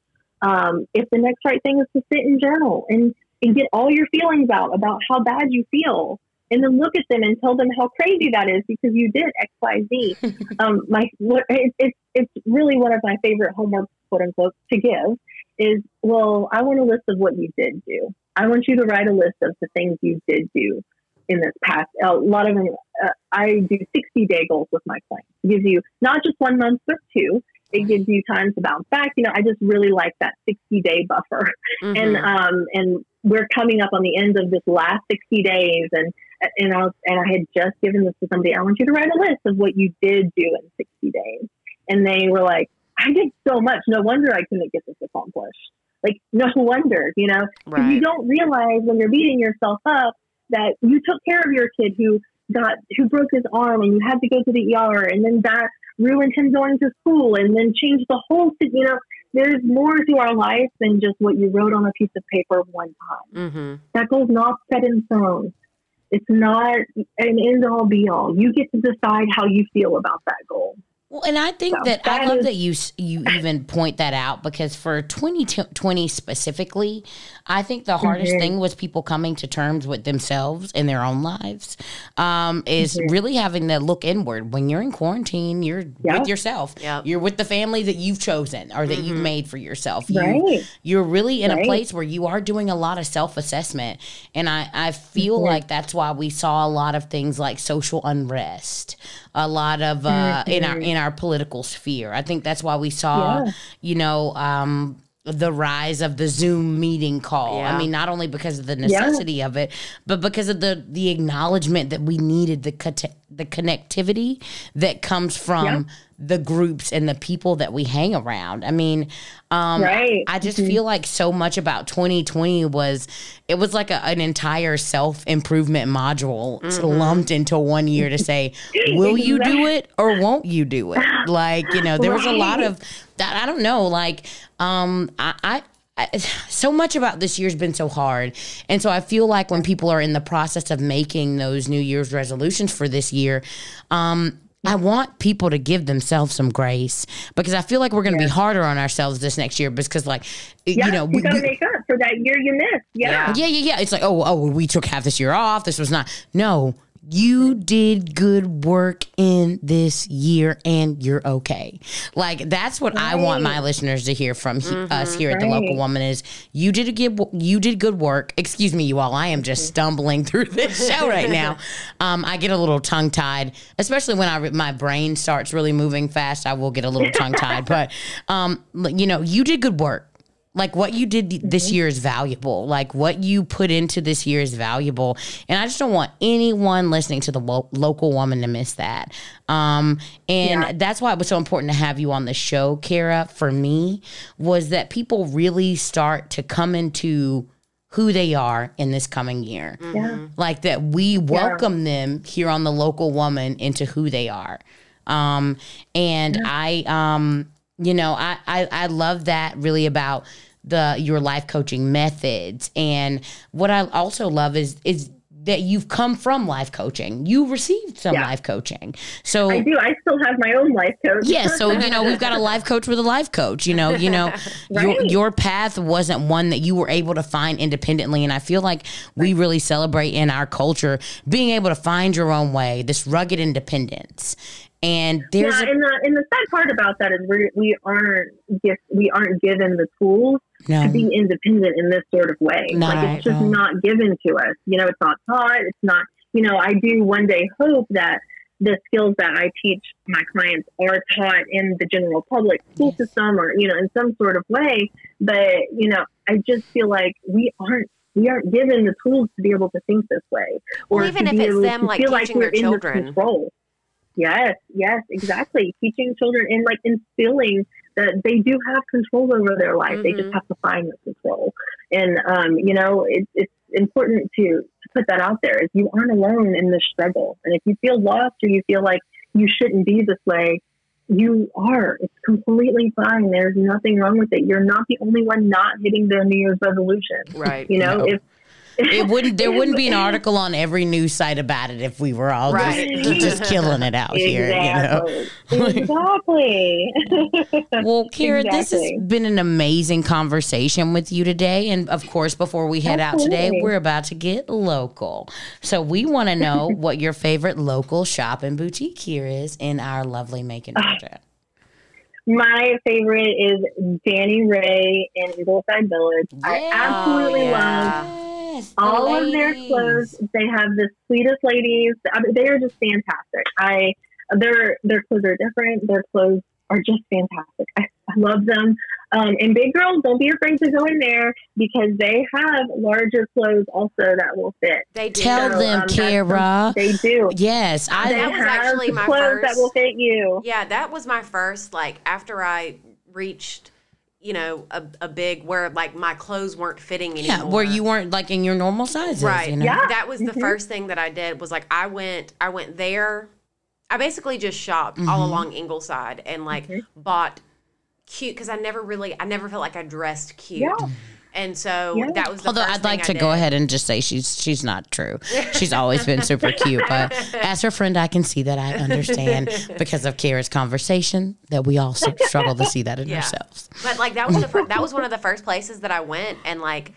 Um, if the next right thing is to sit and journal and and get all your feelings out about how bad you feel and then look at them and tell them how crazy that is because you did X, Y, Z. <laughs> um, my what it, it's it's really one of my favorite homework quote unquote to give is well, I want a list of what you did do. I want you to write a list of the things you did do in this past. A lot of them, uh, I do sixty day goals with my clients. It gives you not just one month but two. It gives you time to bounce back. You know, I just really like that 60 day buffer. Mm-hmm. And, um, and we're coming up on the end of this last 60 days and, and I was, and I had just given this to somebody. I want you to write a list of what you did do in 60 days. And they were like, I did so much. No wonder I couldn't get this accomplished. Like, no <laughs> wonder, you know, right. you don't realize when you're beating yourself up that you took care of your kid who got, who broke his arm and you had to go to the ER and then that ruined him going to school and then changed the whole, you know, there's more to our life than just what you wrote on a piece of paper one time. Mm-hmm. That goal's not set in stone. It's not an end all be all. You get to decide how you feel about that goal. Well, and I think so that, that, I love is, that you you even point that out because for 2020 specifically, I think the hardest mm-hmm. thing was people coming to terms with themselves in their own lives. Um, is mm-hmm. really having to look inward when you're in quarantine. You're yep. with yourself. Yep. You're with the family that you've chosen or that mm-hmm. you've made for yourself. You, right. You're really in right. a place where you are doing a lot of self assessment, and I I feel mm-hmm. like that's why we saw a lot of things like social unrest a lot of uh, mm-hmm. in our in our political sphere. I think that's why we saw, yeah. you know, um, the rise of the Zoom meeting call. Yeah. I mean, not only because of the necessity yeah. of it, but because of the the acknowledgement that we needed the co- the connectivity that comes from yeah. The groups and the people that we hang around. I mean, um, right. I just mm-hmm. feel like so much about 2020 was it was like a, an entire self improvement module mm-hmm. lumped into one year to say, will you do it or won't you do it? Like, you know, there right. was a lot of that. I don't know. Like, um, I, I so much about this year's been so hard. And so I feel like when people are in the process of making those New Year's resolutions for this year, um, I want people to give themselves some grace because I feel like we're going to yeah. be harder on ourselves this next year because, like, yeah, you know, we got to make up for that year you missed. Yeah. yeah, yeah, yeah. It's like, oh, oh, we took half this year off. This was not. No, you did good work in this year and you're okay. Like that's what right. I want my listeners to hear from mm-hmm, us here right. at the local woman is you did a good you did good work. Excuse me, you all. I am just stumbling through this <laughs> show right now. Um, I get a little tongue tied, especially when I my brain starts really moving fast. I will get a little tongue tied, but um, you know, you did good work like what you did this mm-hmm. year is valuable. Like what you put into this year is valuable. And I just don't want anyone listening to the lo- local woman to miss that. Um, and yeah. that's why it was so important to have you on the show, Cara, for me, was that people really start to come into who they are in this coming year. Mm-hmm. Yeah. Like that we welcome yeah. them here on the local woman into who they are. Um, and yeah. I um you know, I, I, I love that really about the your life coaching methods. And what I also love is is that you've come from life coaching. You received some yeah. life coaching. So I do. I still have my own life coach. yeah. So, you know, we've got a <laughs> life coach with a life coach, you know, you know, <laughs> right. your, your path wasn't one that you were able to find independently. And I feel like we really celebrate in our culture being able to find your own way, this rugged independence. And there's yeah, a, and the and the sad part about that is we we aren't gift, we aren't given the tools no. to be independent in this sort of way. No, like it's just no. not given to us. You know, it's not taught. It's not. You know, I do one day hope that the skills that I teach my clients are taught in the general public school system or you know in some sort of way. But you know, I just feel like we aren't we aren't given the tools to be able to think this way, or well, even if it's them like teaching like their children. Control. Yes, yes, exactly. Teaching children and like instilling that they do have control over their life. Mm-hmm. They just mm-hmm. have to find the control. And um, you know, it, it's important to, to put that out there. Is you aren't alone in this struggle. And if you feel lost or you feel like you shouldn't be this way, you are. It's completely fine. There's nothing wrong with it. You're not the only one not hitting their New Year's resolution. Right. You know, no. if it wouldn't. There wouldn't be an <laughs> article on every news site about it if we were all Right. just, just killing it out here. You know. Exactly. <laughs> exactly. Well, Cara, this has been an amazing conversation with you today. And of course, before we head out today, we're about to get local. So we want to know <laughs> what your favorite local shop and boutique here is in our lovely Macon, Ah. My favorite is Danny Ray in Ingleside Village. I absolutely Oh, love yeah. Yes, the all of their clothes. They have the sweetest ladies. I mean, they are just fantastic. I their their clothes are different. Their clothes are just fantastic. I, I love them. Um, and big girls, don't be afraid to go in there because they have larger clothes also that will fit. They do. Tell So, them, um, Cara. They do. Yes, They I. That was have actually my clothes that will fit you. Yeah, that was my first like after I reached, you know, a, a big where like my clothes weren't fitting anymore. Yeah, where you weren't like in your normal sizes, right. You know? Yeah. That was the first thing that I did was like I went I went there. I basically just shopped all along Ingleside and like bought cute because I never really I never felt like I dressed cute. Yeah. And so Yeah. that was the Although first I'd like to thing I go ahead and just say she's she's not true. She's always been super cute, but <laughs> as her friend, I can see that I understand because of Cara's conversation that we all struggle to see that in Yeah. ourselves. But like that was the fir- that was one of the first places that I went and like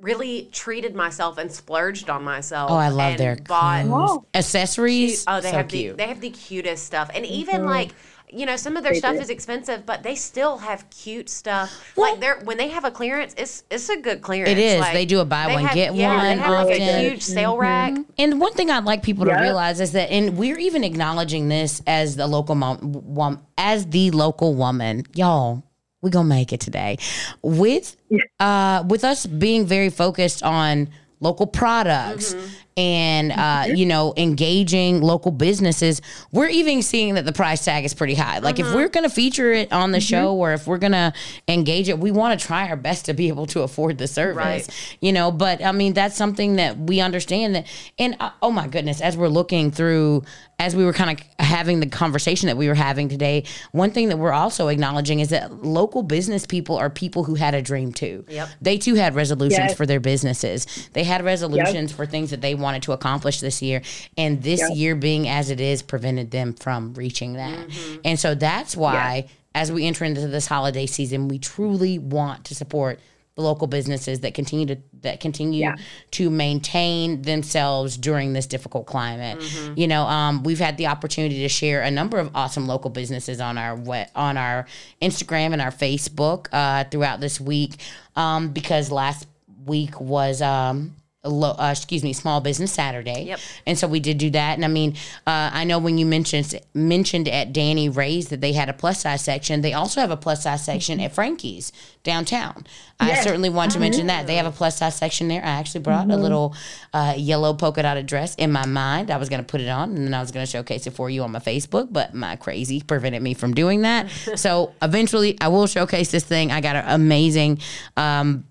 really treated myself and splurged on myself. Oh, I love and their bought clothes. Wow. accessories. Oh, they so have cute. the they have the cutest stuff, and even like you know some of their They stuff do. is expensive, but they still have cute stuff. Well- like they're when they have a clearance, it's it's a good clearance. It is. Like, They do a buy one, have- get yeah, one They have like often. Mm-hmm. a huge sale rack. And one thing I'd like people to realize is that, and we're even acknowledging this as the local mom, wom, as the local woman, y'all. We gonna make it today, with uh, with us being very focused on local products and uh, you know engaging local businesses. We're even seeing that the price tag is pretty high. Like if we're gonna feature it on the show or if we're gonna engage it, we want to try our best to be able to afford the service Right. you know but i mean that's something that we understand that and uh, oh my goodness as we're looking through as we were kind of having the conversation that we were having today one thing that we're also acknowledging is that local business people are people who had a dream too Yep. they too had resolutions Yes. for their businesses they had resolutions for things that they wanted to accomplish this year and this Yep. year being as it is prevented them from reaching that and so that's why as we enter into this holiday season we truly want to support the local businesses that continue to that continue Yeah. to maintain themselves during this difficult climate. You know, um, we've had the opportunity to share a number of awesome local businesses on our on our Instagram and our Facebook uh, throughout this week um, because last week was. Um, a lo- uh, excuse me, Small Business Saturday. Yep. And so we did do that. And I mean, uh, I know when you mentioned mentioned at Danny Ray's that they had a plus size section, they also have a plus size section at Frankie's downtown. I certainly want to mention that they have a plus size section there. I actually brought Mm-hmm. a little uh, yellow polka dotted dress in my mind. I was going to put it on and then I was going to showcase it for you on my Facebook, but my crazy prevented me from doing that. <laughs> so eventually, I will showcase this thing. I got an amazing. Um,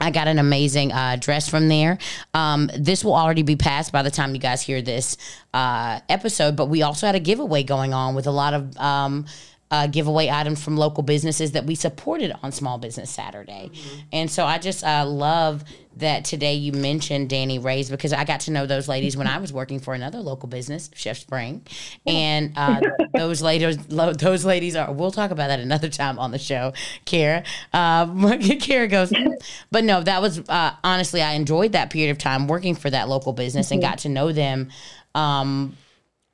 I got an amazing uh, dress from there. Um, this will already be passed by the time you guys hear this uh, episode, but we also had a giveaway going on with a lot of um, uh, giveaway items from local businesses that we supported on Small Business Saturday. And so I just uh, love that today you mentioned Danny Ray's because I got to know those ladies when I was working for another local business, Chef Spring, and uh, <laughs> those ladies, lo- those ladies are. We'll talk about that another time on the show, Cara. Um, <laughs> Cara goes, but no, that was uh, honestly I enjoyed that period of time working for that local business and got to know them. Um,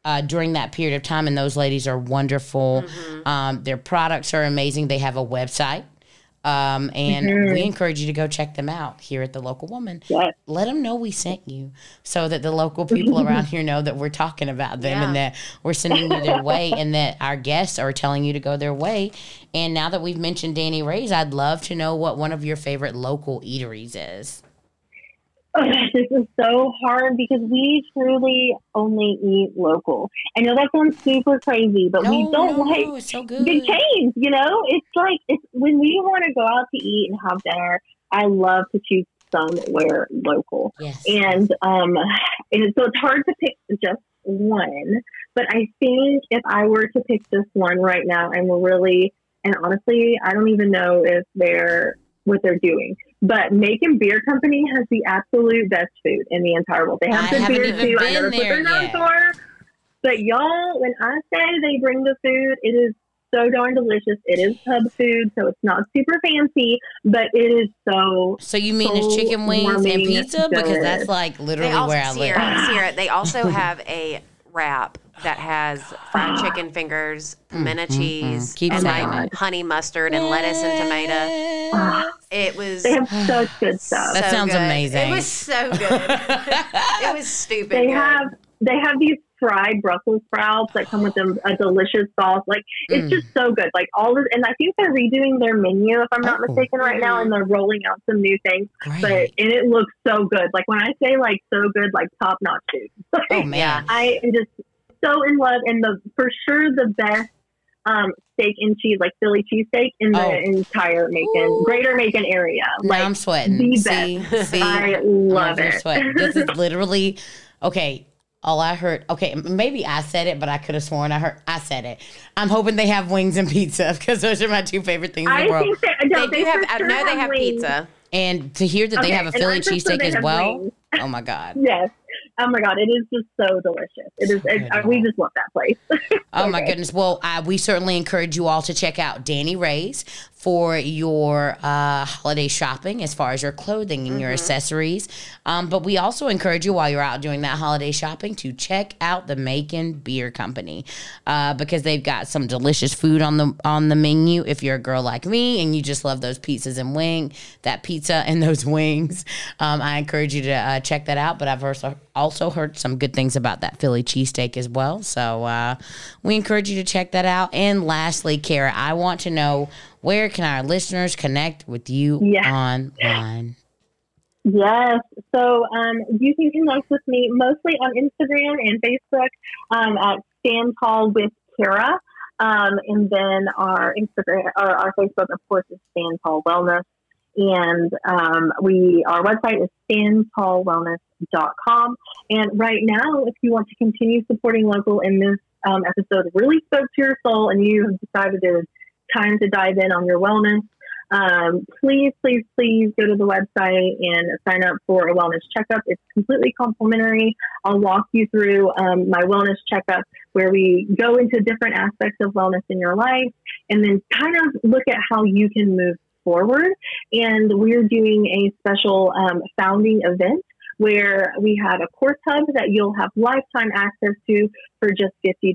uh, during that period of time, and those ladies are wonderful. Um, their products are amazing. They have a website. Um, and we encourage you to go check them out here at the local woman. Yes. Let them know we sent you so that the local people around here know that we're talking about them and that we're sending you their way and that our guests are telling you to go their way. And now that we've mentioned Danny Ray's, I'd love to know what one of your favorite local eateries is. <laughs> this is so hard because we truly only eat local. I know that sounds super crazy, but we don't no, like it's so good. big chains. You know, it's like it's when we want to go out to eat and have dinner. I love to choose somewhere local, Yes. and um, and so it's hard to pick just one. But I think if I were to pick this one right now, I'm really and honestly, I don't even know if they're what they're doing. But Macon Beer Company has the absolute best food in the entire world. They have I good beer even too. I been know that's what there they're for. But y'all, when I say they bring the food, it is so darn delicious. It is pub food, so it's not super fancy, but it is so So you mean it's chicken wings and warming pizza? Because that's like literally also, where I live. Sierra, Sierra, they also have a wrap that has fried chicken fingers, pimento cheese, Mm, Keep and like it. honey mustard and lettuce and tomato. ah, It was they have such good stuff. That sounds good. amazing. It was so good. <laughs> it was stupid. they good. have they have these fried Brussels sprouts that come with a, a delicious sauce. Like it's Mm. just so good. Like all this, and I think they're redoing their menu if I'm not Oh. mistaken right now, and they're rolling out some new things. But Great. and it looks so good. Like when I say like so good, like top notch food. <laughs> Oh man. I am just so in love, and the for sure the best um, steak and cheese, like Philly cheesesteak in the Oh. entire Macon, Greater Macon area. Now Like I'm sweating. the See, best. see, I I'm love it. sweating. This is literally okay. All I heard, okay, maybe I said it, but I could have sworn I heard I said it. I'm hoping they have wings and pizza because those are my two favorite things in I the world. think that, They no, do have. for I sure know they have wings. pizza. And to hear that they have a Philly I'm sure cheesesteak as well. wings. Oh my god. <laughs> Yes. Oh my god, it is just so delicious. It is. It, uh, we just love that place. <laughs> Oh my goodness. Well, uh, we certainly encourage you all to check out Danny Ray's for your uh, holiday shopping as far as your clothing and your accessories. Um, but we also encourage you while you're out doing that holiday shopping to check out the Macon Beer Company uh, because they've got some delicious food on the on the menu. If you're a girl like me and you just love those pizzas and wing, that pizza and those <laughs> wings, um, I encourage you to uh, check that out. But I've also also heard some good things about that Philly cheesesteak as well. So uh, we encourage you to check that out. And lastly, Cara, I want to know where can our listeners connect with you Yes. online? Yes. So um, you can connect with me mostly on Instagram and Facebook um, at Stand Tall with Cara. Um, and then our Instagram or our Facebook, of course, is Stand Tall Wellness. And um, we our website is standtallwellness.com. And right now, if you want to continue supporting local in this um, episode really spoke to your soul and you have decided is time to dive in on your wellness, um, please, please, please go to the website and sign up for a wellness checkup. It's completely complimentary. I'll walk you through um, my wellness checkup where we go into different aspects of wellness in your life and then kind of look at how you can move forward. And we're doing a special um, founding event where we have a course hub that you'll have lifetime access to for just $50.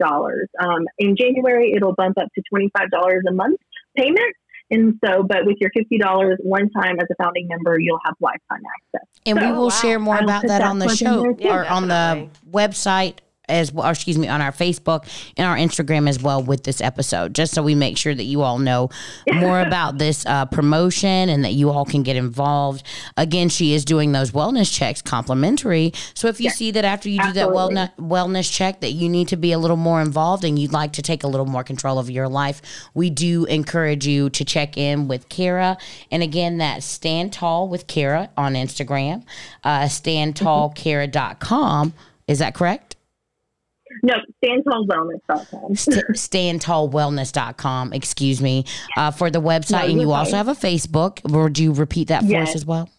Um, in January, it'll bump up to $25 a month payment. And so, but with your $50 one time as a founding member, you'll have lifetime access. And we will wow. share more about that that on the show there, too. or on the website as well, or excuse me, on our Facebook and our Instagram as well with this episode, just so we make sure that you all know more <laughs> about this uh, promotion and that you all can get involved. Again, she is doing those wellness checks complimentary. So if you see that after you do that wellness wellness check that you need to be a little more involved and you'd like to take a little more control of your life, we do encourage you to check in with Cara. And again, that's Stand Tall with Cara on Instagram, uh, standtallkara.com. Is that correct? No, standtallwellness.com. St- standtallwellness.com, excuse me, uh, for the website. No, and you you're also have a Facebook. Would you repeat that for us as well?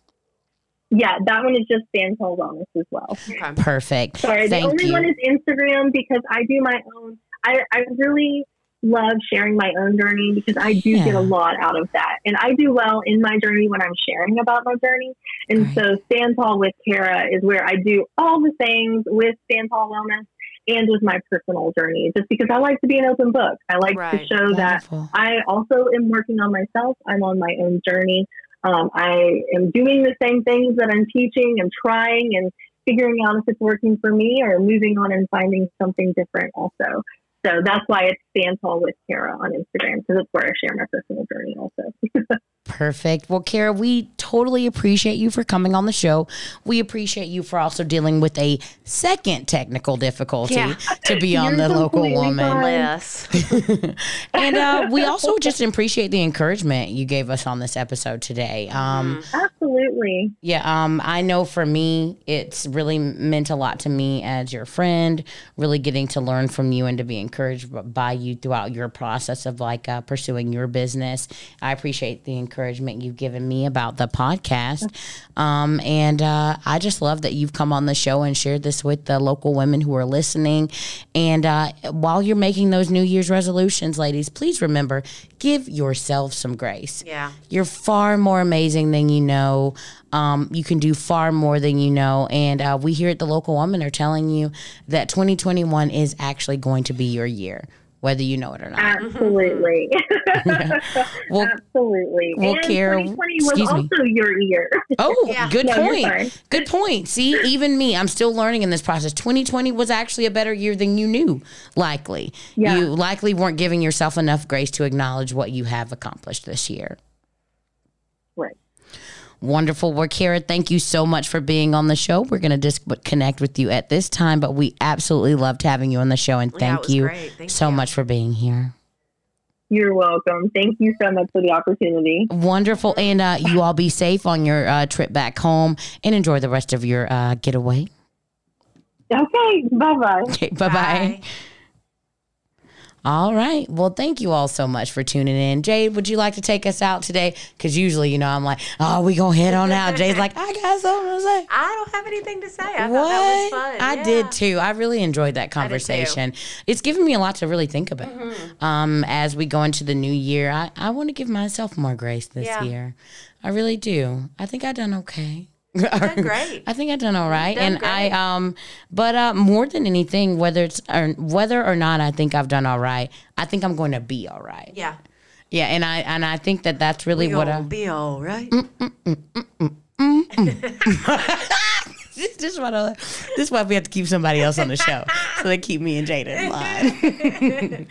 Yeah, that one is just Stand Tall Wellness as well. Okay. Perfect. Sorry, Thank the only you. one is Instagram because I do my own. I, I really love sharing my own journey because I do get a lot out of that. And I do well in my journey when I'm sharing about my journey. And Right. so Stand Tall with Cara is where I do all the things with Stand Tall Wellness and with my personal journey, just because I like to be an open book. I like Right. to show that I also am working on myself. I'm on my own journey. Um, I am doing the same things that I'm teaching and trying and figuring out if it's working for me or moving on and finding something different also. So that's why it's Stand Tall with Cara on Instagram because it's where I share my personal journey also. <laughs> Perfect. Well, Cara, we totally appreciate you for coming on the show. We appreciate you for also dealing with a second technical difficulty Yeah. to be <laughs> on You're the local woman. Yes. <laughs> and uh, we also just appreciate the encouragement you gave us on this episode today. Um, Absolutely. Yeah, um, I know for me, it's really meant a lot to me as your friend. Really getting to learn from you and to be encouraged by you throughout your process of like uh, pursuing your business. I appreciate the encouragement you've given me about the podcast, um, and uh, I just love that you've come on the show and shared this with the local women who are listening. And uh, while you're making those New Year's resolutions, ladies, please remember give yourself some grace. Yeah. You're far more amazing than you know. Um, you can do far more than you know. And uh, we here at the local woman are telling you that 2021 is actually going to be your year, whether you know it or not. Absolutely. Mm-hmm. Mm-hmm. <laughs> Well, Absolutely. well, and Cara, 2020 was excuse me. your year. Oh, <laughs> Yeah. good No, point. Good point. See, even me, I'm still learning in this process. 2020 was actually a better year than you knew, likely. Yeah. You likely weren't giving yourself enough grace to acknowledge what you have accomplished this year. Right. Wonderful work, Cara. Thank you so much for being on the show. We're going to disconnect with you at this time, but we absolutely loved having you on the show, and thank was you. Thank so you. much for being here. You're welcome. Thank you so much for the opportunity. Wonderful, and uh, you all be safe on your uh, trip back home, and enjoy the rest of your uh, getaway. Okay. Bye bye. Okay, bye bye. All right. Well, thank you all so much for tuning in. Jade, would you like to take us out today? Because usually, you know, I'm like, oh, we gonna head on out. Jade's like, I got something to say. I don't have anything to say. I what? thought that was fun. I Yeah. did too. I really enjoyed that. Mm-hmm. conversation. It's given me a lot to really think about. Um, as we go into the new year, I, I want to give myself more grace this Yeah. year. I really do. I think I done okay. <laughs> great. I think I've done all right, done and I um, but uh, more than anything, whether it's or whether or not I think I've done all right, I think I'm going to be all right. Yeah. Yeah, and I and I think that that's really We what gonna I. be all right. This, mm, mm, mm, <laughs> <laughs> this is what I, this is why we have to keep somebody else on the show, so they keep me and Jada in line.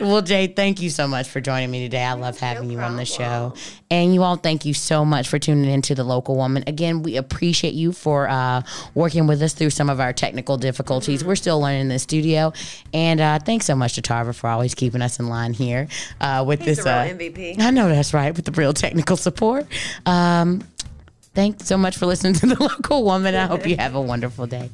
<laughs> well, Jade, thank you so much for joining me today. I love having you on the show, and you all, thank you so much for tuning in to the local woman. Again, we appreciate you for uh, working with us through some of our technical difficulties. We're still learning in the studio, and uh, thanks so much to Tarver for always keeping us in line here uh, with He's this. uh, MVP. I know that's right, with the real technical support. Um, thanks so much for listening to the <laughs> local woman. I hope you have a wonderful day.